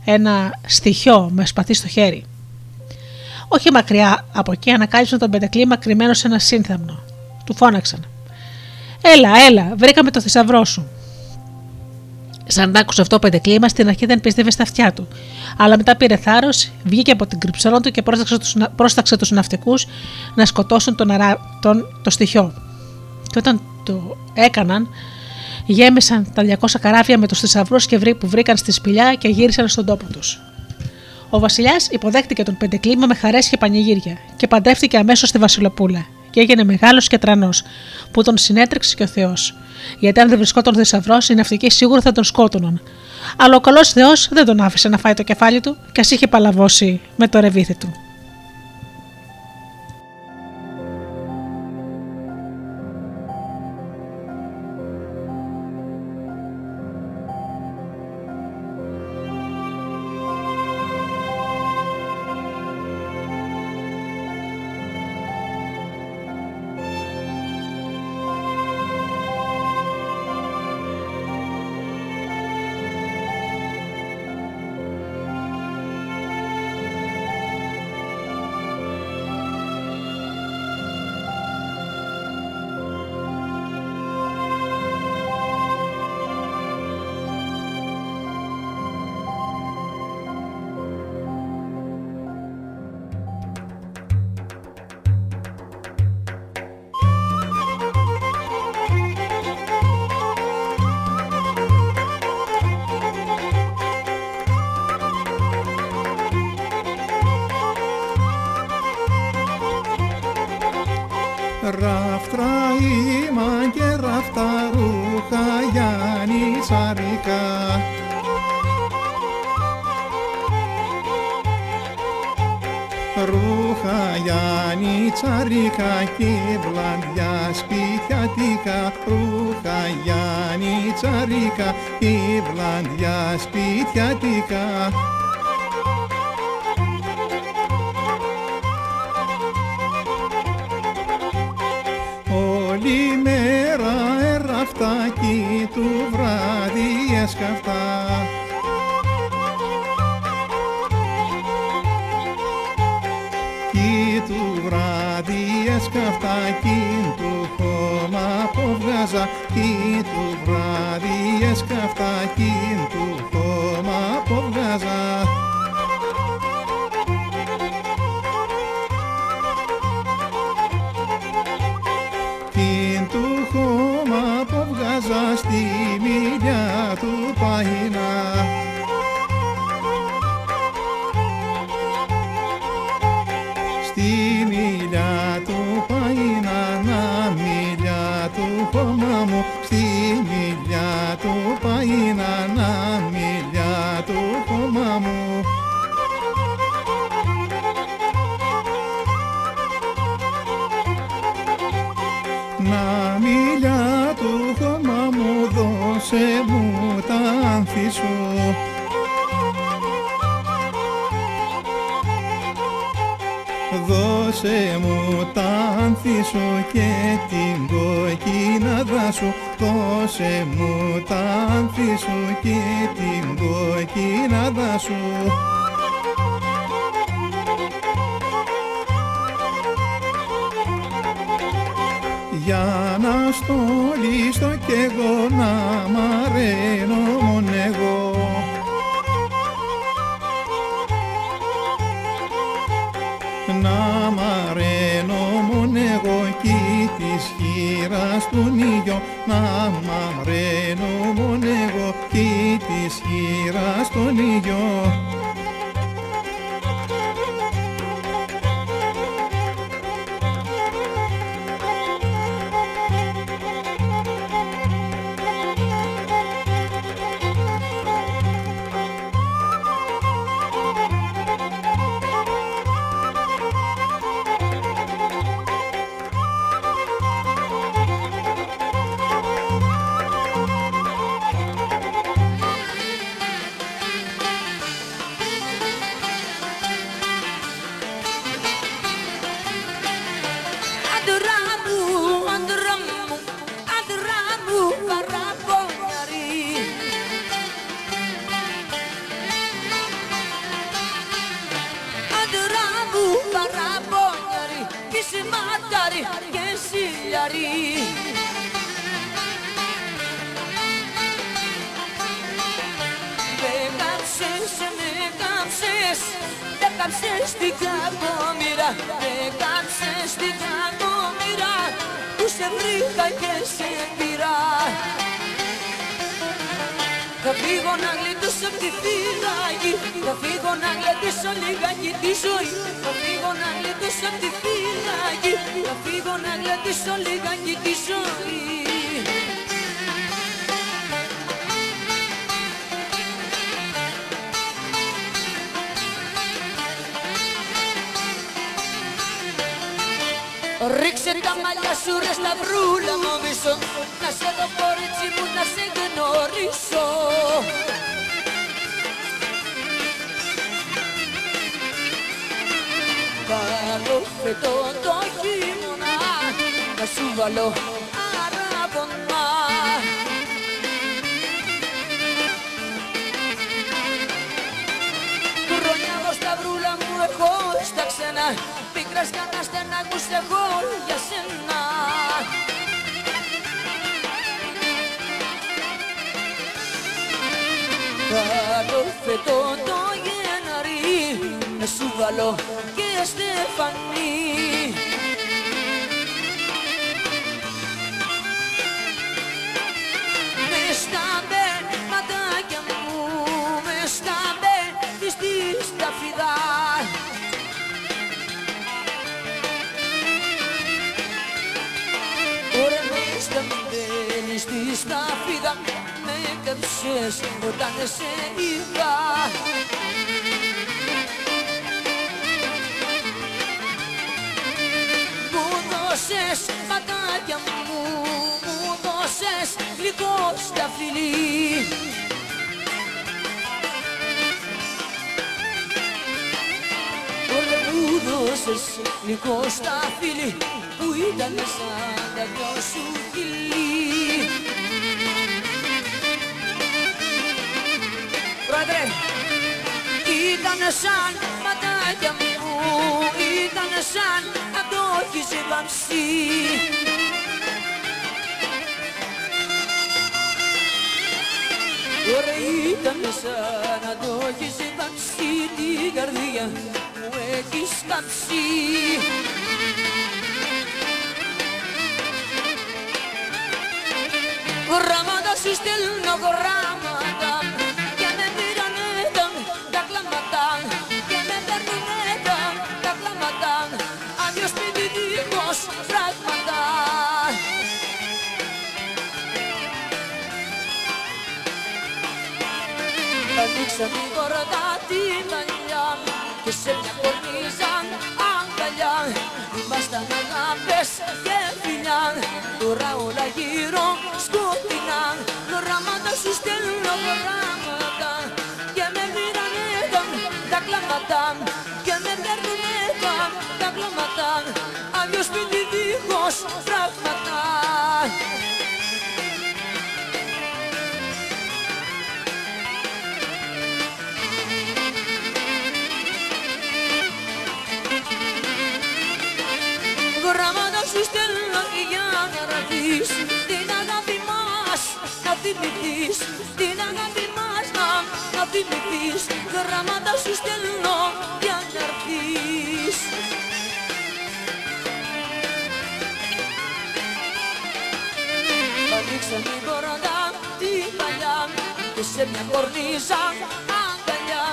ένα στοιχείο με σπαθί στο χέρι. Όχι μακριά από εκεί ανακάλυψαν τον πεντεκλήμα κρυμμένο σε ένα σύνθεμνο. Του φώναξαν. Έλα, έλα, βρήκαμε το θησαυρό σου. Σαν τ' άκουσε αυτό πέντε κλίμα, στην αρχή δεν πίστευε στα αυτιά του. Αλλά μετά πήρε θάρρος, βγήκε από την κρυψώνα του και πρόσταξε τους ναυτικούς να σκοτώσουν τον, αρά, τον, το στοιχείο. Και όταν το έκαναν, γέμισαν τα 200 καράβια με τους θησαυρούς και που βρήκαν στη σπηλιά και γύρισαν στον τόπο τους. Ο Βασιλιάς υποδέχτηκε τον Πεντεκλήμα με χαρές και πανηγύρια και παντεύτηκε αμέσως στη Βασιλοπούλα και έγινε μεγάλος και τρανός, που τον συνέτρεξε και ο Θεός. Γιατί αν δεν βρισκόταν θησαυρός, οι ναυτικοί σίγουρα θα τον σκότωναν. Αλλά ο καλός Θεός δεν τον άφησε να φάει το κεφάλι του και ας είχε παλαβώσει με το ρεβίθι του. δώσε μου τα άνθη και την κοκκινάδα σου δώσε μου τα άνθη και την κοκκινάδα σου για να στολίσω κι εγώ να μ' αρένω μόνο εγώ. Της χείρας του ήλιο να μαραίνω μόνο εγώ και της χείρας τον ήλιο φύγω να γλιτώσω τη φυλακή. Θα φύγω να γλιτώσω λιγάκι τη ζωή. Θα φύγω να γλιτώσω τη φυλακή. Θα φύγω να γλιτώσω λιγάκι τη ζωή. σε τα μαλλιά σου ρε σταυρούλα μου μισό. Να σε δω κορίτσι μου να σε γνωρίσω. Βάλω φετό το χειμώνα Να σου βάλω αραβωνά Χρόνια μου σταυρούλα μου εχω στα ξένα άντρας κι να στεναγούς εγώ για σένα. Θα το φετώ το Γενάρη να σου βάλω και στεφανή. Μες στα μπερματάκια μου, μες στα μπερ της της ταφιδάς στη σταφίδα με έκαψες όταν σε είδα. Μου δώσες ματάκια μου, μου δώσες γλυκό στα φιλί Μου δώσες γλυκό στα φιλί που ήταν σαν τα δυο σου φιλί Πατρέ Ήταν σαν πατάκια μου Ήταν σαν να το έχεις βαμψεί Ωραία ήταν σαν να το έχεις Την καρδιά μου έχεις καμψεί Γράμματα σου στέλνω γράμματα σαν την κορδά την μαλλιά και σε μια κορνίζαν αγκαλιά ήμασταν αγάπες και φιλιά τώρα όλα γύρω σκοτεινά γράμματα σου στέλνω γράμματα και με πήρανε τα, τα κλάματα και με παίρνουνε τα, τα κλάματα άδειο σπίτι δίχως πράγματα θυμηθείς την αγάπη μας να, να θυμηθείς γράμματα σου στέλνω για να έρθεις. Ανοίξε την κοραντά την παλιά και σε μια κορνίζα αγκαλιά.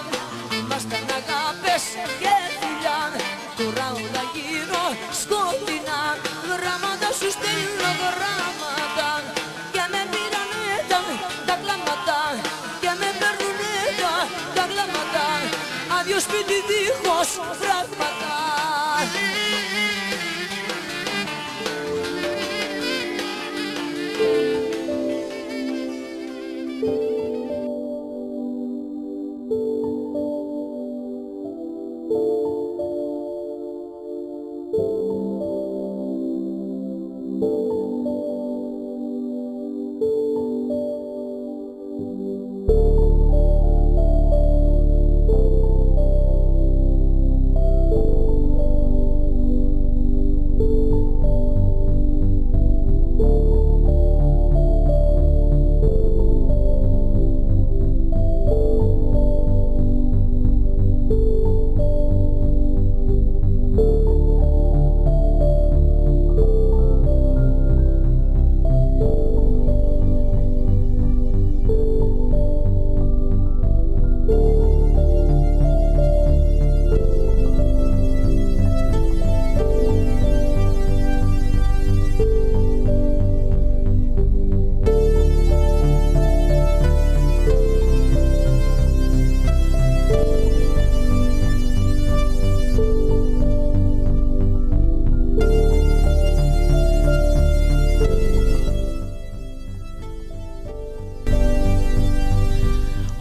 Ήμασταν αγάπες και Άδειο σπίτι δίχως φράγματα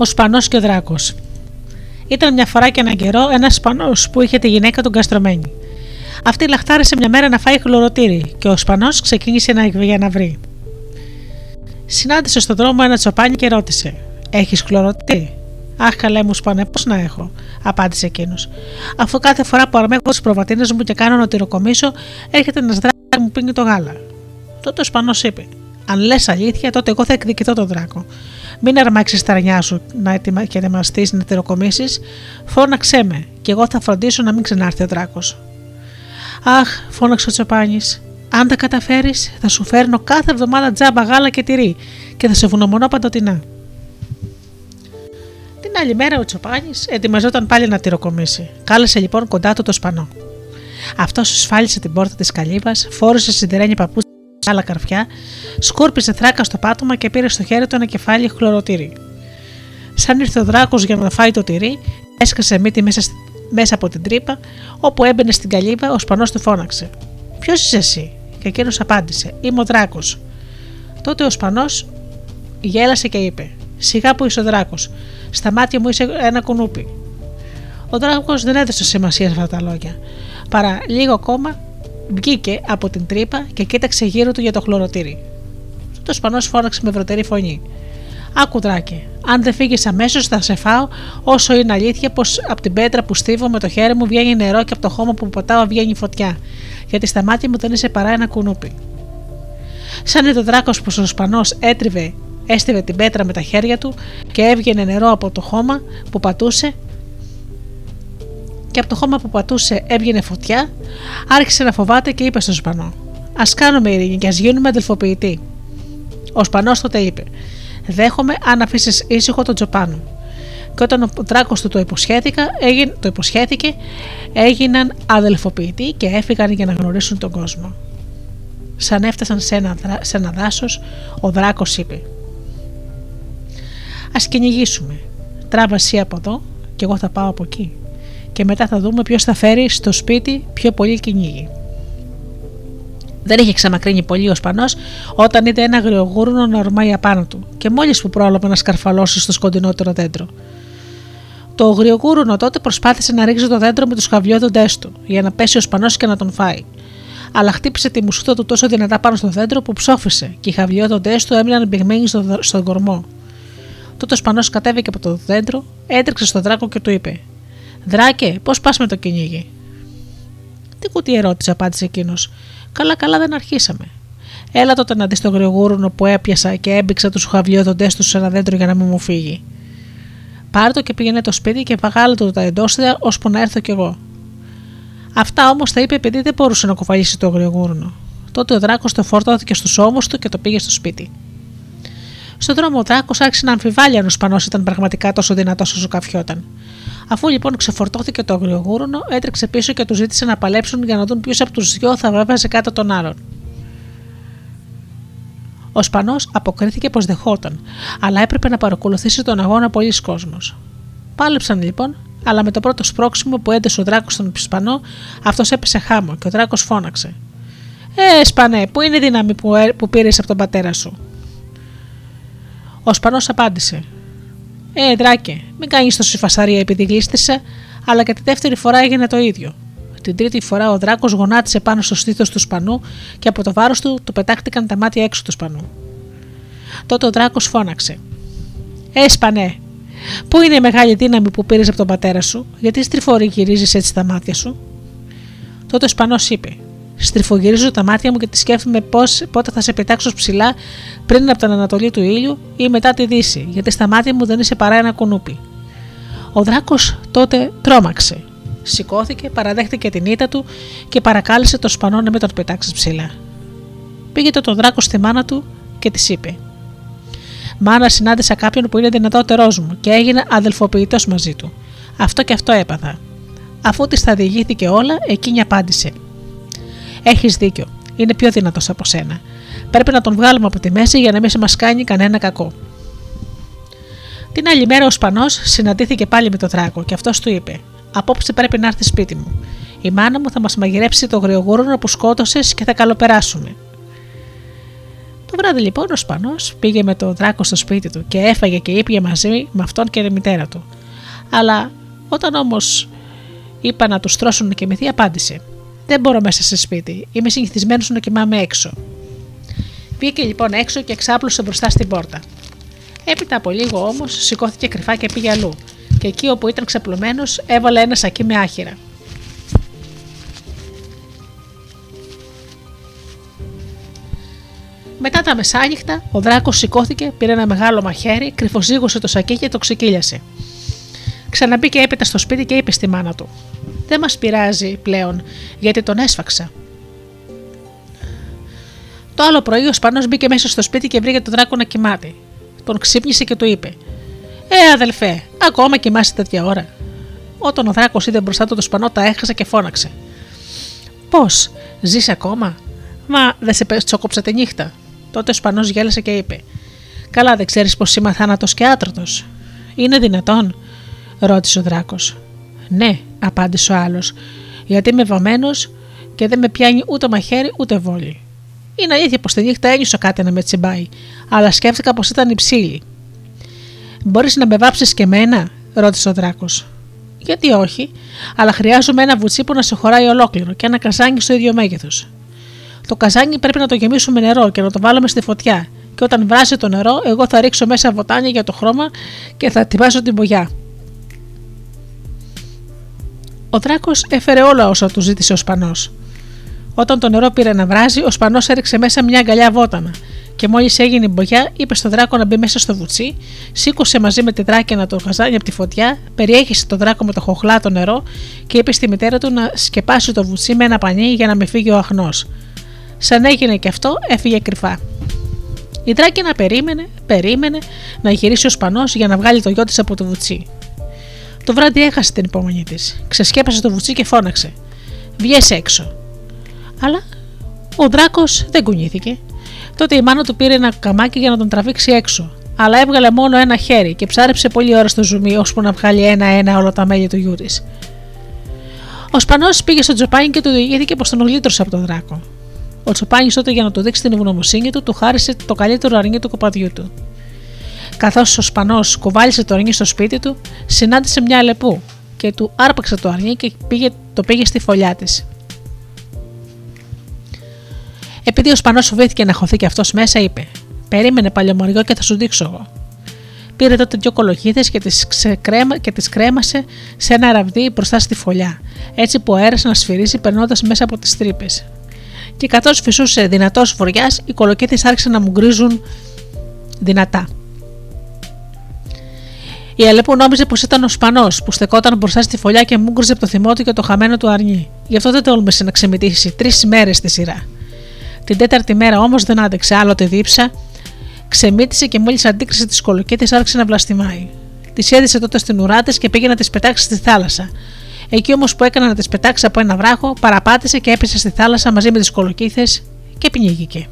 Ο Σπανός και ο Δράκος. Ήταν μια φορά και έναν καιρό ένας Σπανός που είχε τη γυναίκα του καστρωμένη. Αυτή λαχτάρισε μια μέρα να φάει χλωρωτήρι και ο Σπανός ξεκίνησε να, για να βρει. Συνάντησε στον δρόμο ένα τσοπάνι και ρώτησε: Έχεις χλωρωτήρι. Αχ, καλέ μου σπανέ, πώς να έχω, απάντησε εκείνος. Αφού κάθε φορά που αρμέγω τι προβατίνε μου και κάνω να τυροκομίσω, έρχεται ένας δράκος και μου πίνει το γάλα. Τότε ο Σπανός είπε: Αν λες αλήθεια, τότε εγώ θα εκδικηθώ τον δράκο. Μην αρμάξει τα αρνιά σου να ετοιμα... και ετοιμαστείς να τυροκομίσει, φώναξέ με, και εγώ θα φροντίσω να μην ξανάρθει ο δράκος. Αχ, φώναξε ο Τσοπάνης, αν τα καταφέρεις, θα σου φέρνω κάθε εβδομάδα τζάμπα γάλα και τυρί και θα σε βουνομονώ παντοτινά. Την άλλη μέρα ο Τσοπάνης ετοιμαζόταν πάλι να τυροκομίσει. Κάλεσε λοιπόν κοντά του το σπανό. Αυτός σφάλισε την πόρτα της καλύβας, φόρησε σιδερένια παπούτσια άλλα καρφιά, σκόρπισε θράκας στο πάτωμα και πήρε στο χέρι του ένα κεφάλι χλωροτήρι. Σαν ήρθε ο δράκος για να φάει το τυρί, έσκασε μύτη μέσα, μέσα από την τρύπα, όπου έμπαινε στην καλύβα, ο σπανός του φώναξε. Ποιος είσαι εσύ, και εκείνος απάντησε: Είμαι ο δράκος. Τότε ο σπανός γέλασε και είπε: Σιγά που είσαι ο δράκος, στα μάτια μου είσαι ένα κουνούπι. Ο δράκος δεν έδωσε σημασία σε αυτά τα λόγια. Παρά λίγο ακόμα βγήκε από την τρύπα και κοίταξε γύρω του για το χλωροτήρι. Το σπανό φώναξε με βρωτερή φωνή. Άκου δράκε, αν δεν φύγεις αμέσως θα σε φάω, όσο είναι αλήθεια πως από την πέτρα που στίβω με το χέρι μου βγαίνει νερό και από το χώμα που πατάω βγαίνει φωτιά, γιατί στα μάτια μου δεν είσαι παρά ένα κουνούπι. Σαν είδε ο δράκος που ο σπανό έτριβε, έστειβε την πέτρα με τα χέρια του και έβγαινε νερό από το χώμα που πατούσε, και από το χώμα που πατούσε έβγαινε φωτιά, άρχισε να φοβάται και είπε στον Σπανό: Α κάνουμε ειρήνη και ας γίνουμε αδελφοποιητοί. Ο Σπανός τότε είπε: Δέχομαι αν αφήσεις ήσυχο τον Τζοπάνο. Και όταν ο δράκος του το, το υποσχέθηκε, έγιναν αδελφοποιητοί και έφυγαν για να γνωρίσουν τον κόσμο. Σαν έφτασαν σε ένα, σε ένα δάσος, ο δράκος είπε: Α κυνηγήσουμε. Τράβα εσύ από εδώ και εγώ θα πάω από εκεί και μετά θα δούμε ποιος θα φέρει στο σπίτι πιο πολύ κυνήγι. Δεν είχε ξαμακρύνει πολύ ο Σπανός όταν είδε ένα αγριογούρνο να ορμάει απάνω του και μόλις που πρόλαβε να σκαρφαλώσει στο σκοντινότερο δέντρο. Το αγριογούρουνο τότε προσπάθησε να ρίξει το δέντρο με τους χαβλιόδοντέ του για να πέσει ο Σπανός και να τον φάει. Αλλά χτύπησε τη μουσούτα του τόσο δυνατά πάνω στο δέντρο που ψόφισε και οι χαβλιόδοντέ του έμειναν μπηγμένοι στο, στον κορμό. Τότε ο Σπανός κατέβηκε από το δέντρο, έτρεξε στον δράκο και του είπε: Δράκε, πώς πας με το κυνήγι; Τι κουτί ερώτησε, απάντησε εκείνος. Καλά, καλά δεν αρχίσαμε. Έλα τότε να δεις το γρηγόρουνο που έπιασα και έμπηξα τους χαβλιόδοντέ τους σε ένα δέντρο για να μην μου φύγει. Πάρ το και πήγαινε το σπίτι και βαγάλε το τα εντόστια ώσπου να έρθω κι εγώ. Αυτά όμως τα είπε επειδή δεν μπορούσε να κουβαλήσει το γρηγόρουνο. Τότε ο δράκος το φορτώθηκε στους ώμους του και το πήγε στο σπίτι. Στον δρόμο ο Δράκο άρχισε να αμφιβάλλει αν ο Σπανός ήταν πραγματικά τόσο δυνατός όσο καφιόταν. Αφού λοιπόν ξεφορτώθηκε το αγριογούρουνο, έτρεξε πίσω και του ζήτησε να παλέψουν για να δουν ποιος από τους δυο θα βέβαιζε κάτω τον άλλον. Ο Σπανός αποκρίθηκε πως δεχόταν, αλλά έπρεπε να παρακολουθήσει τον αγώνα πολλοί κόσμος. Πάλεψαν λοιπόν, αλλά με το πρώτο σπρώξιμο που έντεσε ο Δράκο στον Σπανό, αυτός έπεσε χάμο και ο Δράκο φώναξε. Ε, Σπανέ, πού είναι η δύναμη που, ε, που πήρες από τον πατέρα σου; Ο Σπανό απάντησε. Ε, Δράκε, μην κάνεις τόση φασαρία επειδή γλίστησε, αλλά και τη δεύτερη φορά έγινε το ίδιο. Την τρίτη φορά ο Δράκος γονάτισε πάνω στο στήθος του Σπανού και από το βάρος του του πετάχτηκαν τα μάτια έξω του Σπανού. Τότε ο Δράκος φώναξε. Ε, Σπανέ, πού είναι η μεγάλη δύναμη που πήρες από τον πατέρα σου, γιατί στριφορή γυρίζεις έτσι τα μάτια σου; Τότε ο Σπανός είπε: Στριφογυρίζω τα μάτια μου και τη σκέφτομαι πώς, πότε θα σε πετάξω ψηλά πριν από την Ανατολή του ήλιου ή μετά τη Δύση, γιατί στα μάτια μου δεν είσαι παρά ένα κουνούπι. Ο Δράκος τότε τρόμαξε. Σηκώθηκε, παραδέχτηκε την ήττα του και παρακάλεσε τον Σπανό να με τον πετάξει ψηλά. Πήγε το τον Δράκος στη μάνα του και της είπε: Μάνα, συνάντησα κάποιον που είναι δυνατότερός μου και έγινα αδελφοποιητός μαζί του. Αυτό και αυτό έπαθα. Αφού της τα διηγήθηκε όλα, εκείνη απάντησε: έχεις δίκιο. Είναι πιο δυνατός από σένα. Πρέπει να τον βγάλουμε από τη μέση για να μην σε μας κάνει κανένα κακό. Την άλλη μέρα ο Σπανός συναντήθηκε πάλι με τον Δράκο και αυτός του είπε: Απόψε πρέπει να έρθεις σπίτι μου. Η μάνα μου θα μας μαγειρέψει το γριογούρονο που σκότωσες και θα καλοπεράσουμε. Το βράδυ λοιπόν ο Σπανός πήγε με τον Δράκο στο σπίτι του και έφαγε και ήπια μαζί με αυτόν και τη μητέρα του. Αλλά όταν όμως είπα να τους τρώσουν και μυθί, απάντησε: δεν μπορώ μέσα σε σπίτι. Είμαι συνηθισμένος να κοιμάμαι έξω. Βγήκε λοιπόν έξω και εξάπλωσε μπροστά στην πόρτα. Έπειτα από λίγο όμως σηκώθηκε κρυφά και πήγε αλλού, και εκεί όπου ήταν ξαπλωμένο έβαλε ένα σακί με άχυρα. Μετά τα μεσάνυχτα, ο δράκος σηκώθηκε, πήρε ένα μεγάλο μαχαίρι, κρυφοζήγωσε το σακί και το ξεκύλιασε. Ξαναμπήκε έπειτα στο σπίτι και είπε στη μάνα του: δεν μας πειράζει πλέον γιατί τον έσφαξα. Το άλλο πρωί ο Σπανός μπήκε μέσα στο σπίτι και βρήκε τον δράκο να κοιμάται. Τον ξύπνησε και του είπε: Ε, αδελφέ, ακόμα κοιμάσαι τέτοια ώρα. Όταν ο δράκος είδε μπροστά του το Σπανό, τα έχασε και φώναξε. Πώς, ζεις ακόμα, Μα δεν σε τσόκοψα τη νύχτα. Τότε ο Σπανός γέλασε και είπε: Καλά, δεν ξέρεις πω είμαι θάνατος και άτρωτο. Είναι δυνατόν, ρώτησε ο δράκος. Ναι, απάντησε ο άλλος, γιατί είμαι βαμμένος και δεν με πιάνει ούτε μαχαίρι ούτε βόλη. Είναι αλήθεια πως τη νύχτα ένιωσα κάτι να με τσιμπάει, αλλά σκέφτηκα πως ήταν υψήλη. Μπορείς να με βάψεις και μένα, ρώτησε ο Δράκος. Γιατί όχι, αλλά χρειάζομαι ένα βουτσί που να σε χωράει ολόκληρο και ένα καζάνι στο ίδιο μέγεθος. Το καζάνι πρέπει να το γεμίσουμε νερό και να το βάλουμε στη φωτιά. Και όταν βράσει το νερό, εγώ θα ρίξω μέσα βοτάνια για το χρώμα και θα τυπάσω την μπογιά. Ο Δράκος έφερε όλα όσα του ζήτησε ο Σπανός. Όταν το νερό πήρε να βράζει, ο Σπανός έριξε μέσα μια αγκαλιά βότανα και μόλις έγινε η μπογιά, είπε στον Δράκο να μπει μέσα στο βουτσί, σήκωσε μαζί με τη δράκη να το γαζάνει από τη φωτιά, περιέχισε τον Δράκο με το χοχλάτο νερό και είπε στη μητέρα του να σκεπάσει το βουτσί με ένα πανί για να με φύγει ο αχνός. Σαν έγινε και αυτό, έφυγε κρυφά. Η δράκη να περίμενε, περίμενε να γυρίσει ο Σπανός για να βγάλει το γιο της από το βουτσί. Το βράδυ έχασε την υπομονή της. Ξεσκέπασε το βουτσί και φώναξε. Βγες έξω. Αλλά ο Δράκος δεν κουνήθηκε. Τότε η μάνα του πήρε ένα καμάκι για να τον τραβήξει έξω. Αλλά έβγαλε μόνο ένα χέρι και ψάρεψε πολλή ώρα στο ζουμί, ώσπου να βγάλει ένα-ένα όλα τα μέλη του γιού της. Ο Σπανός πήγε στο Τζοπάνι και του διηγήθηκε πως τον γλίτρωσε από τον Δράκο. Ο Τσοπάνι τότε για να του δείξει την ευγνωμοσύνη του, του χάρισε το καλύτερο αρνί του κοπαδιού του. Καθώς ο Σπανός κουβάλισε το αρνί στο σπίτι του, συνάντησε μια αλεπού και του άρπαξε το αρνί και πήγε, το πήγε στη φωλιά της. Επειδή ο Σπανός φοβήθηκε να χωθεί και αυτός μέσα, είπε: Περίμενε παλιωμοριό και θα σου δείξω εγώ. Πήρε τότε δύο κολοχίδες και τις κρέμα, τις κρέμασε σε ένα ραβδί μπροστά στη φωλιά, έτσι που αέρασε να σφυρίζει περνώντας μέσα από τις τρύπες. Και καθώς φυσούσε δυνατός φοριά, οι κολοκύθε άρχισαν να μου γκρίζουν δυνατά. Η Αλέπου νόμιζε πως ήταν ο Σπανός που στεκόταν μπροστά στη φωλιά και μούγκριζε από το θυμό του και το χαμένο του αρνί. Γι' αυτό δεν τόλμησε να ξεμητήσει τρεις μέρες στη σειρά. Την τέταρτη μέρα όμως δεν άντεξε άλλο τη δίψα Ξεμύτησε και μόλις αντίκρισε τη σκολοκέτη άρχισε να βλαστημάει. Τη έδισε τότε στην ουρά της και πήγε να τις πετάξει στη θάλασσα. Εκεί όμως που έκανε να τις πετάξει από ένα βράχο, παραπάτησε και έπεσε στη θάλασσα μαζί με τις κολοκύθες και πνίγηκε.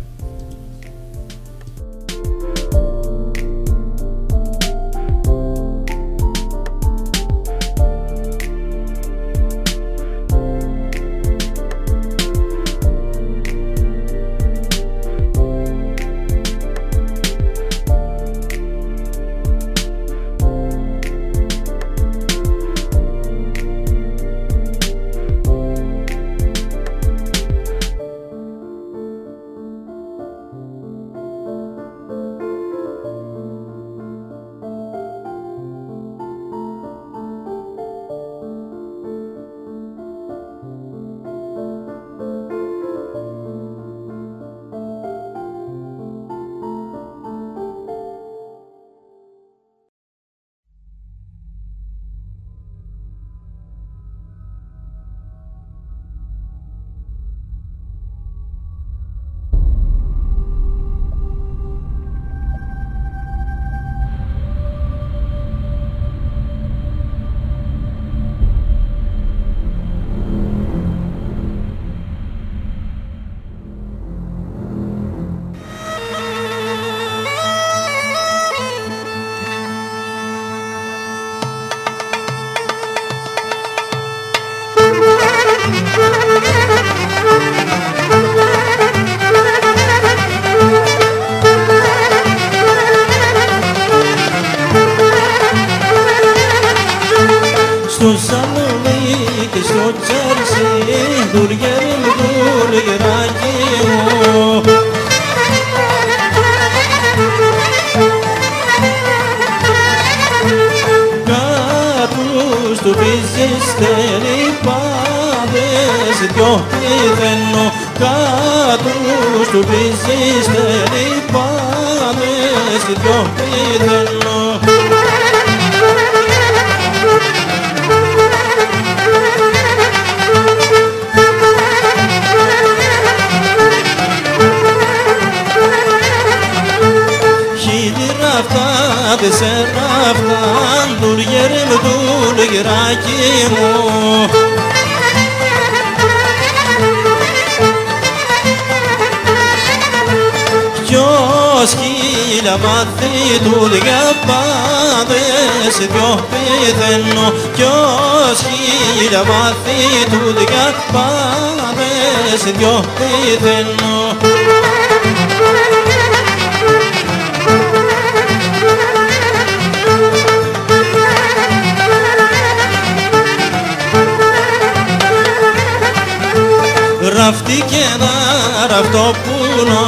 Ραφτοπούλο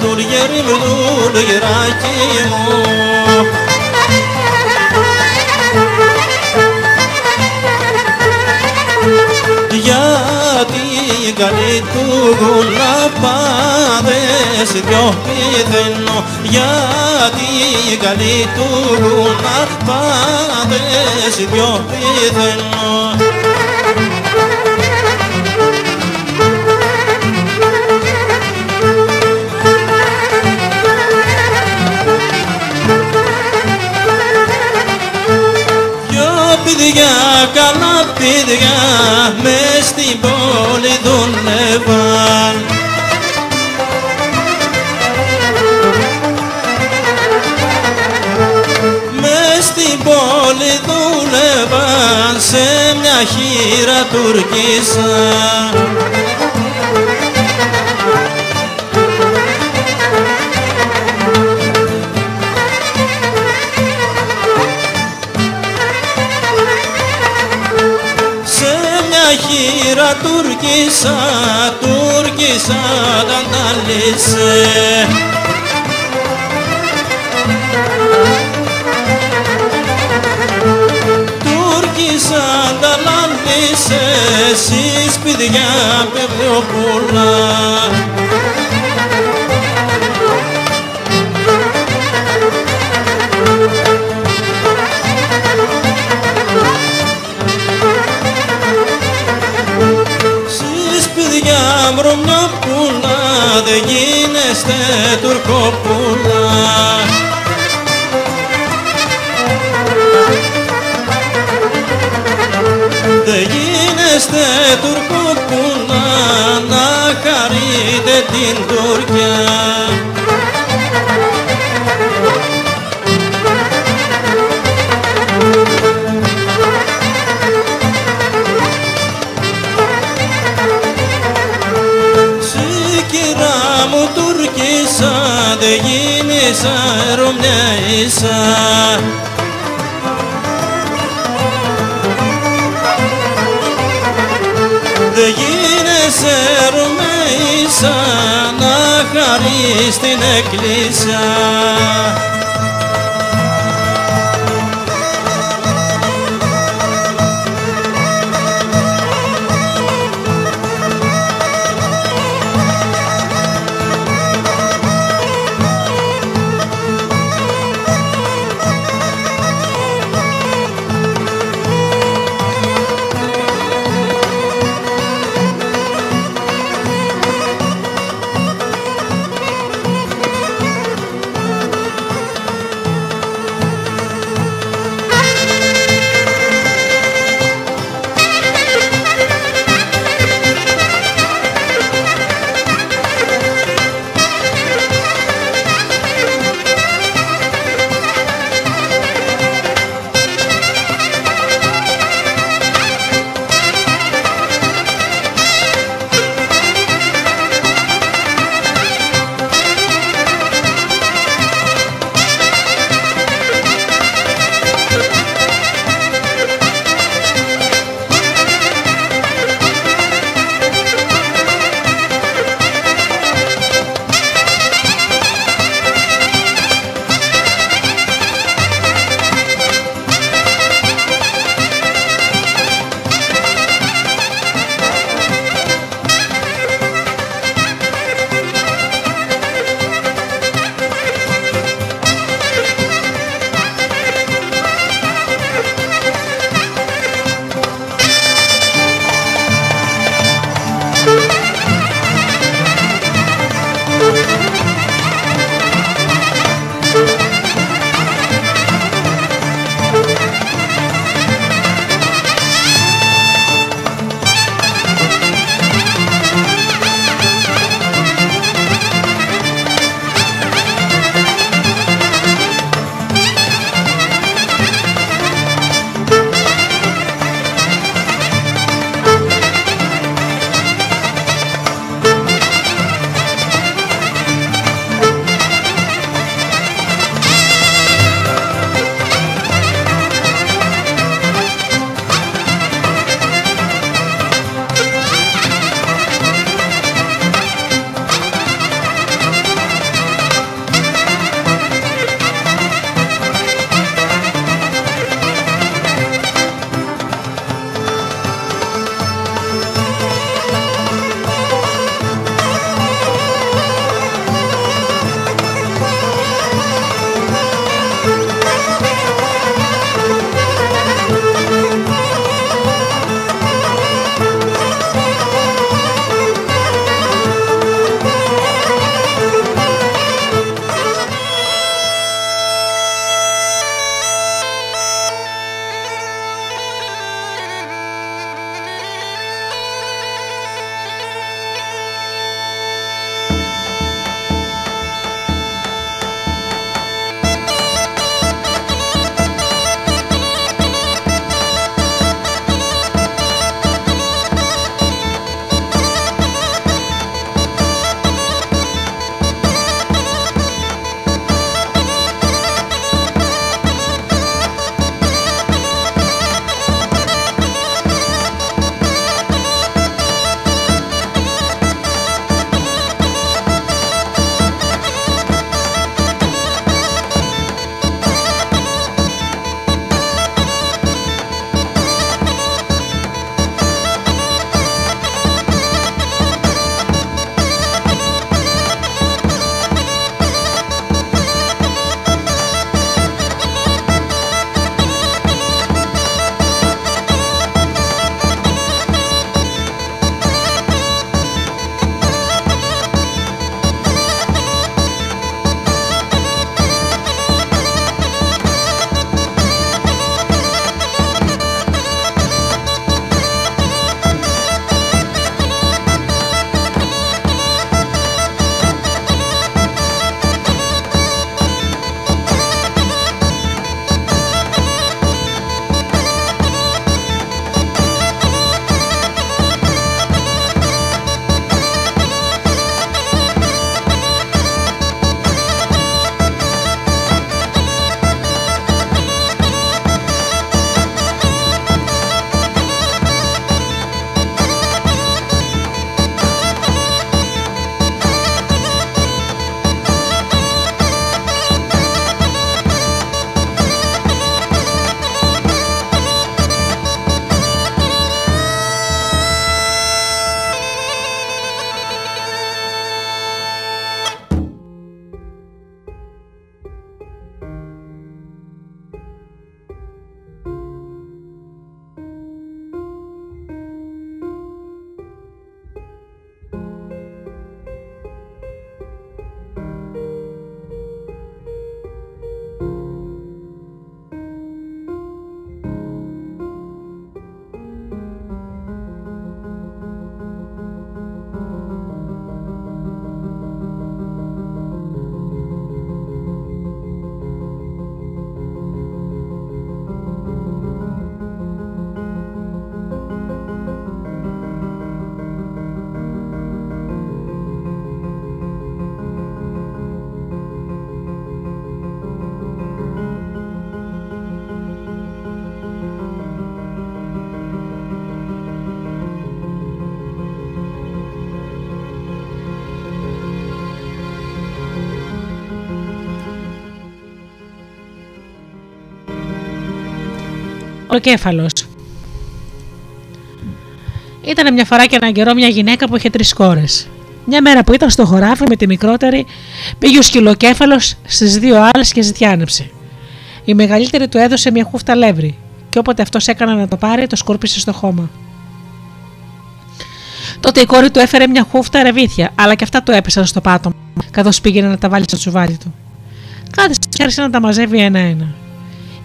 δουλειέρι μου, δουλειεράκι μου. Γιατί καλή του γουλά πάδες δυο πηδαίνω Γιατί καλή του γουλά πάδες δυο πηδαίνω παιδιά, καλά παιδιά, μες στην πόλη δούλευαν. Μες στην πόλη δούλευαν σε μια χείρα τουρκίσα. Μια χείρα τουρκίσα, τουρκίσα ταντάλισε. Τουρκίσα ταντάλισε, εσείς παιδιά παιδιοπούλα. Σεις γίνεστε τουρκοπούλα Δεν γίνεστε τουρκοπούλα να χαρείτε την Τουρκιά. Γίνησα Ρωμιαίσα. Δε γίνεσαι Ρωμαίσα να χαρείς την εκκλησιά. Ο κέφαλο. Ήταν μια φορά και έναν καιρό μια γυναίκα που είχε τρεις κόρες. Μια μέρα που ήταν στο χωράφι με τη μικρότερη, πήγε ο σκυλοκέφαλος στις δύο άλλες και ζητιάνεψε. Η μεγαλύτερη του έδωσε μια χούφτα λεύρη, και όποτε αυτός έκανε να το πάρει, το σκούρπισε στο χώμα. Τότε η κόρη του έφερε μια χούφτα ρεβίθια, αλλά και αυτά του έπεσαν στο πάτωμα, καθώς πήγαινε να τα βάλει στο τσουβάλι του. Κάθισε και άρχισε να τα μαζεύει ένα-ένα.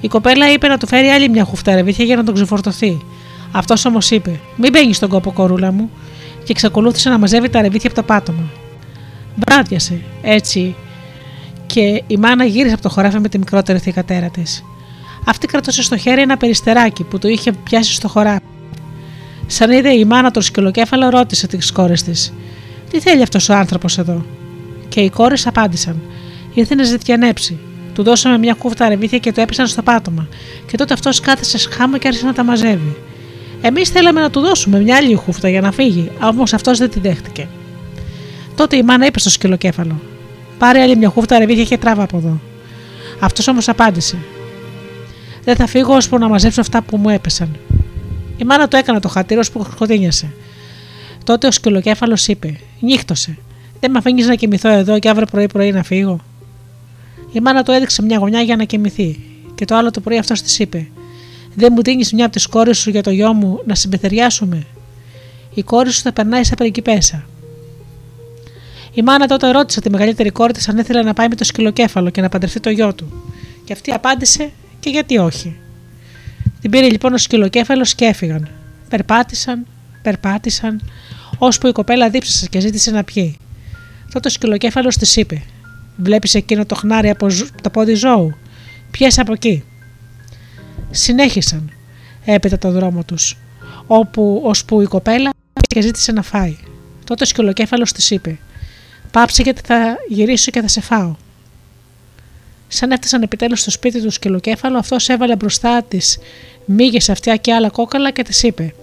Η κοπέλα είπε να του φέρει άλλη μια χούφτα ρεβίθια για να τον ξεφορτωθεί. Αυτός όμως είπε: Μην μπαίνει στον κόπο, κορούλα μου, και εξακολούθησε να μαζεύει τα ρεβίθια από το πάτωμα. Μπράδιασε, έτσι, και η μάνα γύρισε από το χωράφι με τη μικρότερη θηκατέρα της. Αυτή κρατούσε στο χέρι ένα περιστεράκι που το είχε πιάσει στο χωράφι. Σαν είδε η μάνα τον σκυλοκέφαλο, ρώτησε τις κόρες της: Τι θέλει αυτός ο άνθρωπος εδώ; Και οι κόρες απάντησαν: Ήρθε να ζητιανέψει. Του δώσαμε μια κούφτα ρεβίθια και το έπεσαν στο πάτωμα. Και τότε αυτός κάθεσε σχάμα και άρχισε να τα μαζεύει. Εμείς θέλαμε να του δώσουμε μια άλλη χούφτα για να φύγει, όμως αυτός δεν την δέχτηκε. Τότε η μάνα είπε στο σκυλοκέφαλο: Πάρε άλλη μια χούφτα ρεβίθια και τράβα από εδώ. Αυτός όμως απάντησε: Δεν θα φύγω ώσπου να μαζέψω αυτά που μου έπεσαν. Η μάνα του έκανε το χατήρο που σκοτίνιασε. Τότε ο σκυλοκέφαλος είπε: Νύχτωσε. Δεν με αφήνεις να κοιμηθώ εδώ και αύριο πρωί-πρωί να φύγω. Η μάνα του έδειξε μια γωνιά για να κοιμηθεί, και το άλλο το πρωί αυτός της είπε: Δεν μου δίνεις μια από τις κόρες σου για το γιο μου να συμπεθεριάσουμε; Η κόρη σου θα περνάει σαν πριγκιπέσα. Η μάνα τότε ρώτησε τη μεγαλύτερη κόρη της αν ήθελε να πάει με το σκυλοκέφαλο και να παντρευτεί το γιο του. Και αυτή απάντησε και γιατί όχι. Την πήρε λοιπόν ο σκυλοκέφαλος και έφυγαν. Περπάτησαν, περπάτησαν, ώσπου η κοπέλα δίψασε και ζήτησε να πιει. Τότε ο σκυλοκέφαλος της είπε: Βλέπεις εκείνο το χνάρι από το πόδι ζώου. Πιες από εκεί. Συνέχισαν έπειτα το δρόμο τους, όπου ώσπου η κοπέλα και ζήτησε να φάει. Τότε ο σκυλοκέφαλος της είπε: Πάψε γιατί θα γυρίσω και θα σε φάω. Σαν έφτασαν επιτέλους στο σπίτι του σκυλοκέφαλο, αυτός έβαλε μπροστά της μύγες αυτιά και άλλα κόκαλα και της είπε: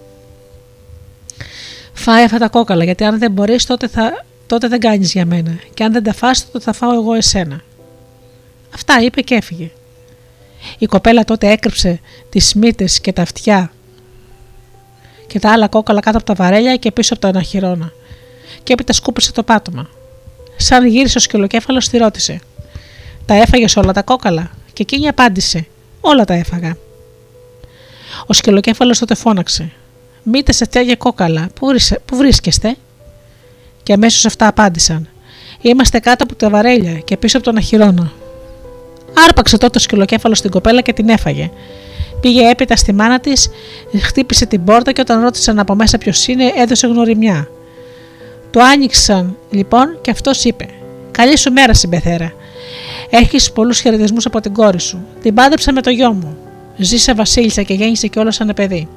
Φάει αυτά τα κόκαλα, γιατί αν δεν μπορείς, τότε, θα... τότε δεν κάνεις για μένα. Και αν δεν τα φας, τότε θα φάω εγώ εσένα. Αυτά είπε και έφυγε. Η κοπέλα τότε έκρυψε τις μύτες και τα αυτιά και τα άλλα κόκαλα κάτω από τα βαρέλια και πίσω από το αναχυρώνα. Και έπειτα σκούπισε το πάτωμα. Σαν γύρισε ο σκυλοκέφαλος, τη ρώτησε: Τα έφαγες όλα τα κόκαλα; Και εκείνη απάντησε: Όλα τα έφαγα. Ο σκυλοκέφαλος τότε φώναξε: Μήτε σε για κόκαλα, πού, πού βρίσκεστε; Και αμέσως αυτά απάντησαν: Είμαστε κάτω από τα βαρέλια και πίσω από τον αχυρώνα. Άρπαξε τότε ο σκυλοκέφαλος στην κοπέλα και την έφαγε. Πήγε έπειτα στη μάνα της, χτύπησε την πόρτα και όταν ρώτησαν από μέσα ποιος είναι, έδωσε γνωριμιά. Το άνοιξαν λοιπόν και αυτός είπε: Καλή σου μέρα, συμπεθέρα. Έχεις πολλούς χαιρετισμούς από την κόρη σου. Την πάντεψα με το γιο μου. Ζήσε Βασίλισσα και γέννησε κιόλας σαν παιδί.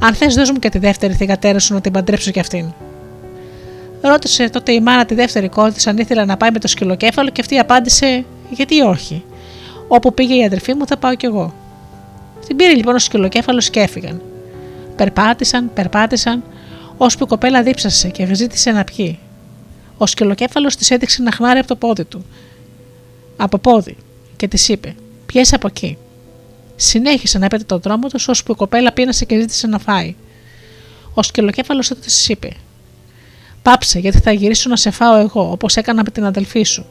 Αν θες, δώσ' μου και τη δεύτερη θηγατέρα σου να την παντρέψω κι αυτήν. Ρώτησε τότε η μάνα τη δεύτερη κόρη της αν ήθελε να πάει με το σκυλοκέφαλο και αυτή απάντησε: Γιατί όχι. Όπου πήγε η αδερφή μου θα πάω κι εγώ. Την πήρε λοιπόν ο σκυλοκέφαλος και έφυγαν. Περπάτησαν, περπάτησαν, ώσπου η κοπέλα δίψασε και ζήτησε να πιει. Ο σκυλοκέφαλος της έδειξε ένα χνάρι από το πόδι του. Από πόδι, και της είπε: Πιέσαι από εκεί. Συνέχισε να έπεται τον δρόμο του, ώσπου η κοπέλα πίνασε και ζήτησε να φάει. Ο σκυλοκέφαλος τότε της είπε: Πάψε, γιατί θα γυρίσω να σε φάω εγώ, όπως έκανα με την αδελφή σου.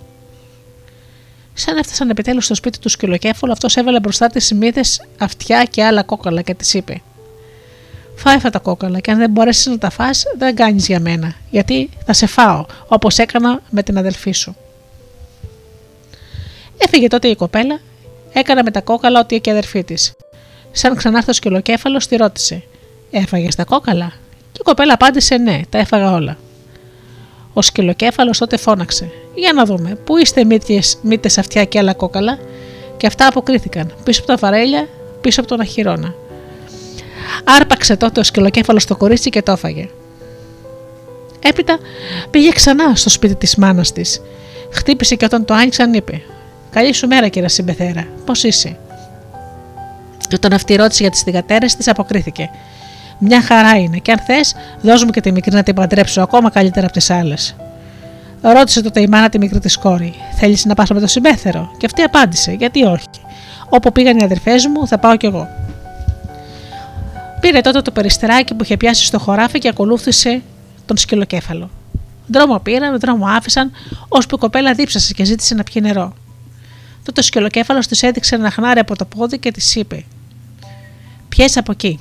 Σαν έφτασαν επιτέλους στο σπίτι τους σκυλοκέφαλου, αυτός έβαλε μπροστά τη σημείδε, αυτιά και άλλα κόκαλα και τη είπε: Φάε αυτά τα κόκαλα και αν δεν μπορέσεις να τα φας, δεν κάνεις για μένα, γιατί θα σε φάω, όπως έκανα με την αδελφή σου. Έφυγε τότε η κοπέλα, έκανε με τα κόκαλα ό,τι και η αδερφή της. Σαν ξανάρθει ο σκυλοκέφαλο, τη ρώτησε: Έφαγες τα κόκαλα; Και η κοπέλα απάντησε: Ναι, τα έφαγα όλα. Ο σκυλοκέφαλος τότε φώναξε: Για να δούμε, πού είστε μύτες αυτιά και άλλα κόκαλα. Και αυτά αποκρίθηκαν πίσω από τα βαρέλια, πίσω από τον αχυρώνα. Άρπαξε τότε ο σκυλοκέφαλος το κορίτσι και το έφαγε. Έπειτα πήγε ξανά στο σπίτι της μάνας της. Χτύπησε και όταν το άνοιξαν είπε: Καλή σου μέρα, κύριε Συμπεθέρα, πώς είσαι; Και όταν αυτή ρώτησε για τις θηγατέρες της, αποκρίθηκε: Μια χαρά είναι, και αν θες, δώσ' μου και τη μικρή να την παντρέψω ακόμα καλύτερα από τις άλλες. Ρώτησε τότε η μάνα τη μικρή της κόρη: Θέλεις να πας με το συμπέθερο, και αυτή απάντησε: Γιατί όχι. Όπου πήγαν οι αδερφές μου, θα πάω κι εγώ. Πήρε τότε το περιστεράκι που είχε πιάσει στο χωράφι και ακολούθησε τον σκυλοκέφαλο. Δρόμο πήραν, δρόμο άφησαν, ώσπου η κοπέλα δίψασε και ζήτησε να πιει νερό. Τότε ο σκυλοκέφαλος της έδειξε ένα χνάρι από το πόδι και της είπε: Πιέσαι από εκεί.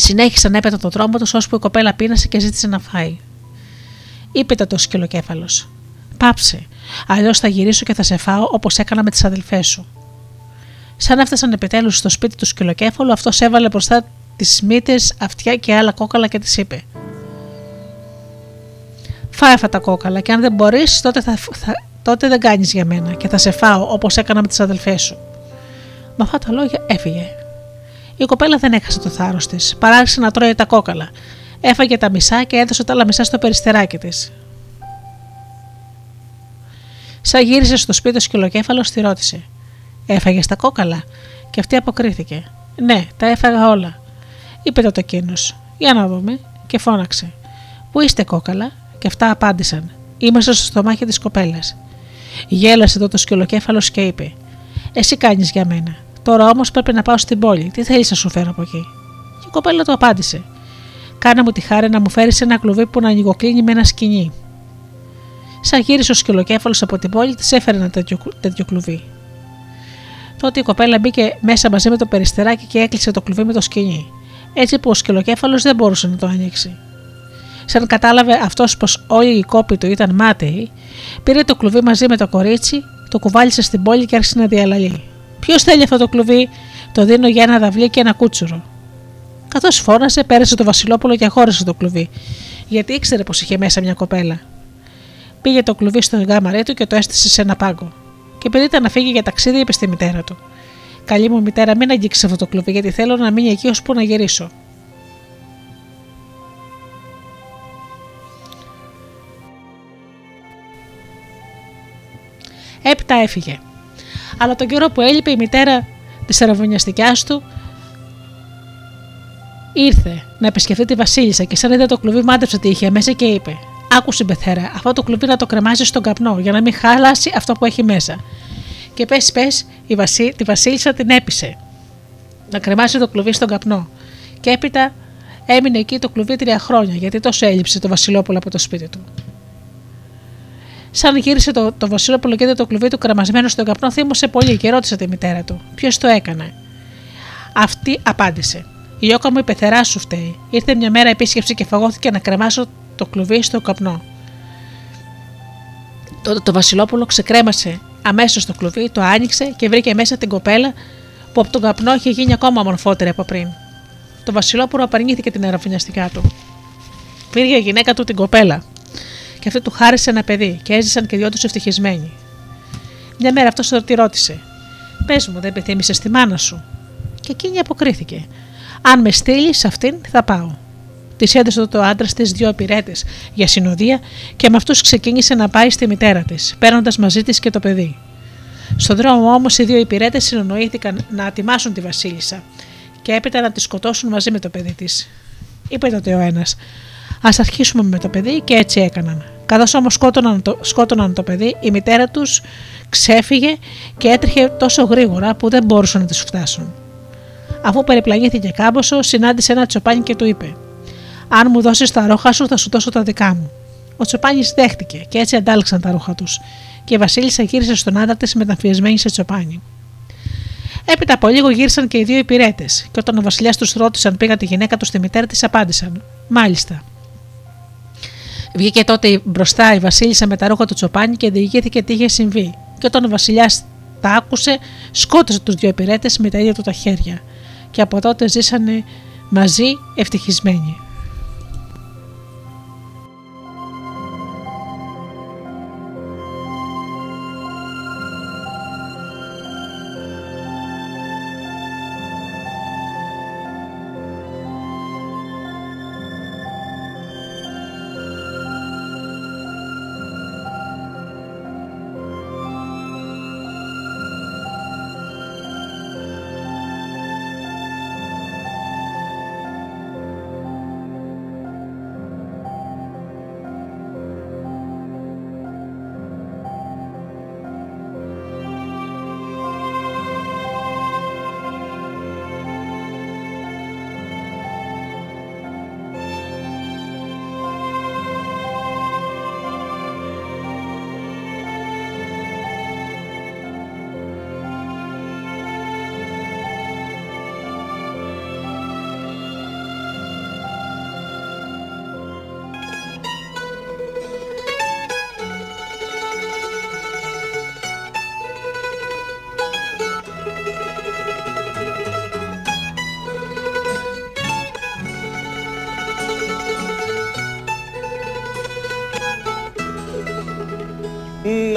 Συνέχισαν έπειτα το δρόμο του, ώσπου η κοπέλα πείνασε και ζήτησε να φάει. Είπε το σκυλοκέφαλος: Πάψε, αλλιώς θα γυρίσω και θα σε φάω όπως έκανα με τις αδελφές σου. Σαν έφτασαν επιτέλους στο σπίτι του σκυλοκέφαλου, αυτός έβαλε μπροστά τις μύτες, αυτιά και άλλα κόκαλα και τη είπε: Φάε αυτά τα κόκαλα και αν δεν μπορείς, τότε, θα, τότε δεν κάνεις για μένα και θα σε φάω όπως έκανα με τις αδελφές σου. Με αυτά τα λόγια έφυγε. Η κοπέλα δεν έχασε το θάρρος της. Παράρχισε να τρώει τα κόκαλα. Έφαγε τα μισά και έδωσε τα άλλα μισά στο περιστεράκι της. Σαν γύρισε στο σπίτι ο σκυλοκέφαλο, τη ρώτησε: Έφαγες τα κόκαλα; Και αυτή αποκρίθηκε: Ναι, τα έφαγα όλα. Είπε το εκείνο: Για να δούμε, και φώναξε: Πού είστε κόκαλα, και αυτά απάντησαν: Είμαστε στο στομάχι της κοπέλας. Γέλασε τότε το σκυλοκέφαλος και είπε: Εσύ κάνεις για μένα. Τώρα όμως πρέπει να πάω στην πόλη. Τι θέλεις να σου φέρω από εκεί; Και η κοπέλα του απάντησε: Κάνα μου τη χάρη να μου φέρεις ένα κλουβί που να ανοιγοκλίνει με ένα σκηνή. Σαν γύρισε ο σκυλοκέφαλος από την πόλη, της έφερε ένα τέτοιο, τέτοιο κλουβί. Τότε η κοπέλα μπήκε μέσα μαζί με το περιστεράκι και έκλεισε το κλουβί με το σκηνή, έτσι που ο σκυλοκέφαλος δεν μπορούσε να το ανοίξει. Σαν κατάλαβε αυτός πως όλοι οι κόποι του ήταν μάταιοι, πήρε το κλουβί μαζί με το κορίτσι, το κουβάλισε στην πόλη και άρχισε να διαλαλεί. Ποιος θέλει αυτό το κλουβί, το δίνω για ένα δαυλί και ένα κούτσουρο. Καθώς φώνασε, πέρασε το Βασιλόπουλο και χώρισε το κλουβί, γιατί ήξερε πως είχε μέσα μια κοπέλα. Πήγε το κλουβί στο γάμαρέ του και το έστησε σε ένα πάγκο. Και επειδή ήταν να φύγει για ταξίδι, είπε στη μητέρα του: Καλή μου μητέρα, μην αγγίξεις αυτό το κλουβί, γιατί θέλω να μείνει εκεί ώσπου να γυρίσω. Έπειτα έφυγε. Αλλά τον καιρό που έλειπε η μητέρα της αραβωνιαστικιάς του ήρθε να επισκεφτεί τη Βασίλισσα και σαν είδε το κλουβί, μάντεψε τι είχε μέσα και είπε: Άκουσε Μπεθέρα, αυτό το κλουβί να το κρεμάζει στον καπνό για να μην χάλασει αυτό που έχει μέσα. Και πες, πες, η Βασί, τη Βασίλισσα την έπεισε να κρεμάσει το κλουβί στον καπνό. Και έπειτα έμεινε εκεί το κλουβί τρία χρόνια, γιατί τόσο έλειψε το Βασιλόπουλο από το σπίτι του. Σαν γύρισε το, το Βασιλόπουλο και είδε το κλουβί του κρεμασμένο στον καπνό, θύμωσε πολύ και ρώτησε τη μητέρα του: Ποιος το έκανε; Αυτή απάντησε: Η γιώκα μου η πεθερά σου φταίει. Ήρθε μια μέρα επίσκεψη και φαγώθηκε να κρεμάσω το κλουβί στο καπνό. Τότε το Βασιλόπουλο ξεκρέμασε αμέσως το κλουβί, το άνοιξε και βρήκε μέσα την κοπέλα που από τον καπνό είχε γίνει ακόμα μορφότερη από πριν. Το Βασιλόπουλο απαρνήθηκε την αεροφυνιαστικά του. Πήρε η γυναίκα του την κοπέλα και αυτή του χάρισε ένα παιδί και έζησαν και δυο τους ευτυχισμένοι. Μια μέρα αυτός τη ρώτησε: Πες μου, δεν επιθύμησες τη μάνα σου; Και εκείνη αποκρίθηκε: Αν με στείλεις σε αυτήν, θα πάω. Της έδωσε το άντρα της δύο υπηρέτε για συνοδεία και με αυτούς ξεκίνησε να πάει στη μητέρα της, παίρνοντας μαζί της και το παιδί. Στον δρόμο όμως οι δύο υπηρέτε συνονοήθηκαν να ατιμάσουν τη Βασίλισσα και έπειτα να τη σκοτώσουν μαζί με το παιδί της. Είπε τότε ο ένας: Α αρχίσουμε με το παιδί και έτσι έκαναν. Καθώ όμω σκότωναν το, σκότωναν το παιδί, η μητέρα τους ξέφυγε και έτρεχε τόσο γρήγορα που δεν μπορούσαν να τη φτάσουν. Αφού περιπλανήθηκε κάμποσο, συνάντησε ένα τσοπάνι και του είπε: Αν μου δώσεις τα ρούχα σου, θα σου δώσω τα δικά μου. Ο τσοπάνις δέχτηκε και έτσι αντάλλαξαν τα ρούχα τους, και η Βασίλισσα γύρισε στον άντρα της μεταμφιεσμένη σε τσοπάνι. Έπειτα από λίγο γύρισαν και οι δύο υπηρέτες, και όταν ο Βασιλιάς τους ρώτησε αν πήγα τη γυναίκα του στη μητέρα της, απάντησαν: Μάλιστα. Βγήκε τότε μπροστά η Βασίλισσα με τα ρούχα του τσοπάνι και διηγήθηκε τι είχε συμβεί. Και όταν ο Βασιλιάς τα άκουσε, σκότωσε τους δύο υπηρέτες με τα ίδια του τα χέρια. Και από τότε ζήσανε μαζί ευτυχισμένοι.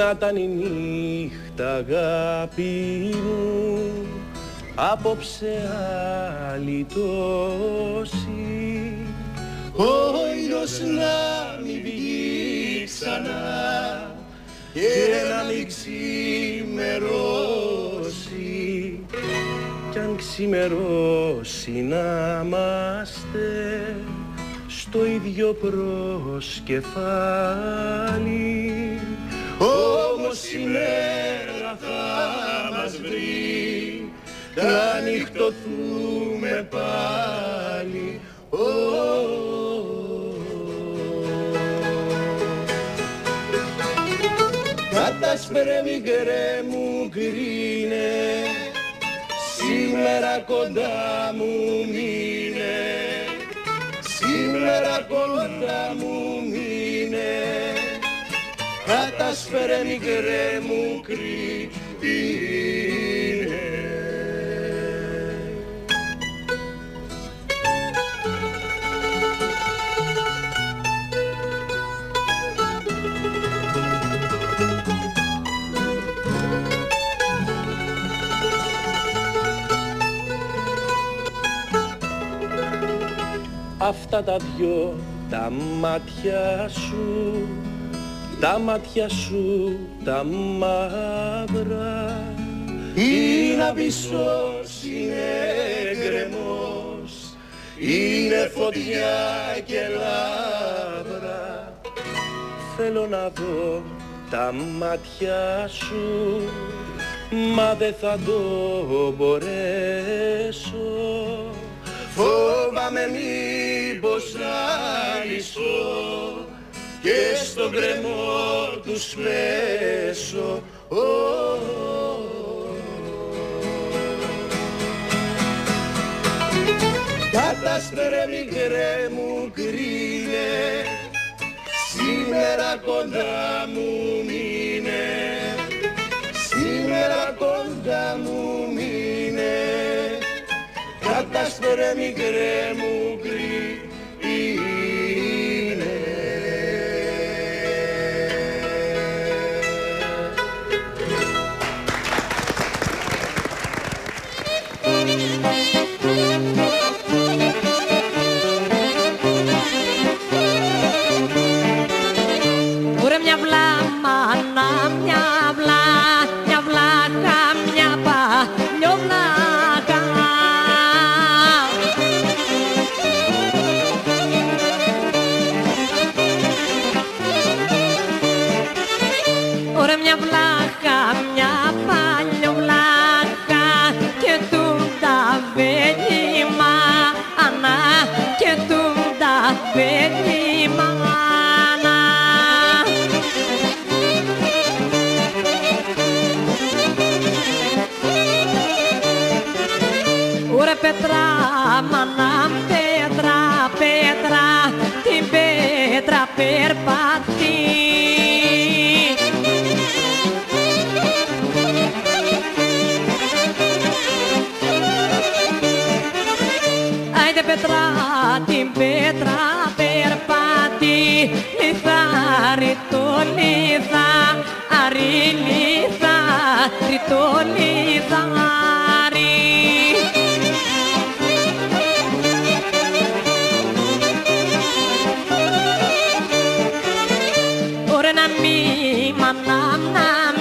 Να ήταν η νύχτα αγάπη μου απόψε άλλη τόση. Ο ήλιος να μην βγει ξανά και να μην ξημερώσει. Κι αν ξημερώσει να είμαστε στο ίδιο προσκεφάλι. όμως η μέρα θα μας βρει. Θα νυχτωθούμε πάλι. Κατάσπερε μικρέ μου κρίνε Σήμερα κοντά μου μείνε. Σήμερα κοντά μου μείνε Κατάσπερε μικρέ μου κρίνε αυτά τα δυο τα μάτια σου τα μάτια σου τα μαύρα είναι πισός, είναι γκρεμός είναι φωτιά και λάβρα θέλω να δω τα μάτια σου μα δεν θα το μπορέσω. Φόβαμαι μήπως να λυσώ και στον κρεμό τους πέσω. Κατάσπερε μικρέ μου κρίνε. Σήμερα κοντά μου μείνε. Σήμερα κοντά μου κατάσπερε μικρέ μου κρίνε. Βλάχα, μια παλιοβλάχα λιθάρι το λιθά, αρι λιθάρι το λιθάρι. Ωραία να μη, μα να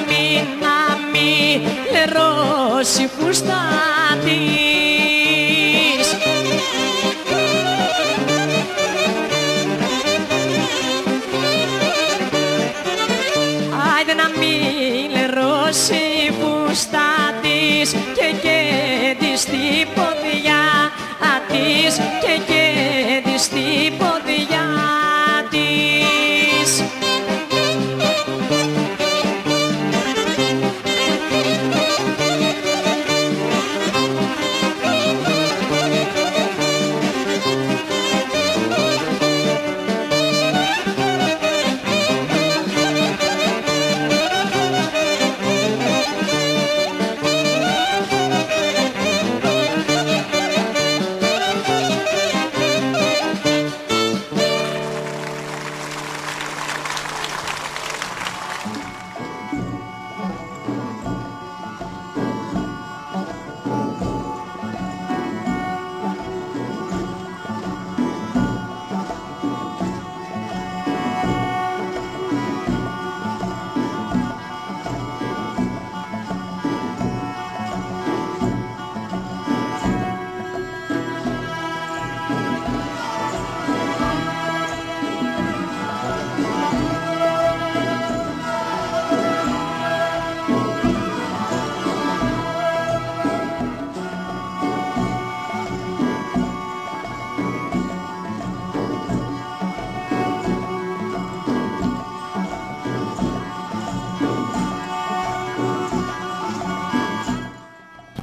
μη, να μη, λερώσει φουστάτη. Της και και της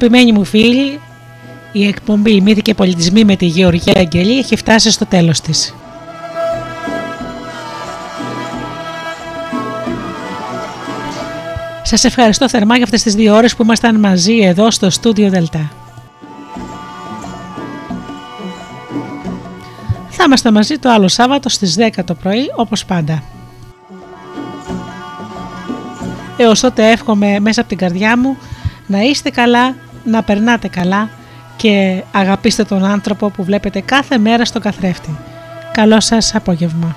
Αγαπημένοι μου φίλοι, η εκπομπή «Μύθοι και πολιτισμοί» με τη Γεωργία Αγγελή έχει φτάσει στο τέλος της. Σας ευχαριστώ θερμά για αυτές τις δύο ώρες που ήμασταν μαζί εδώ στο στούντιο Δελτά. Θα είμαστε μαζί το άλλο Σάββατο στις 10 το πρωί όπως πάντα. Έως τότε εύχομαι μέσα από την καρδιά μου να είστε καλά, να περνάτε καλά και αγαπήστε τον άνθρωπο που βλέπετε κάθε μέρα στο καθρέφτη. Καλό σας απόγευμα.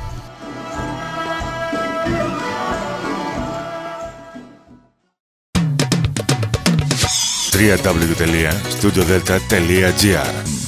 www.studiodelta.gr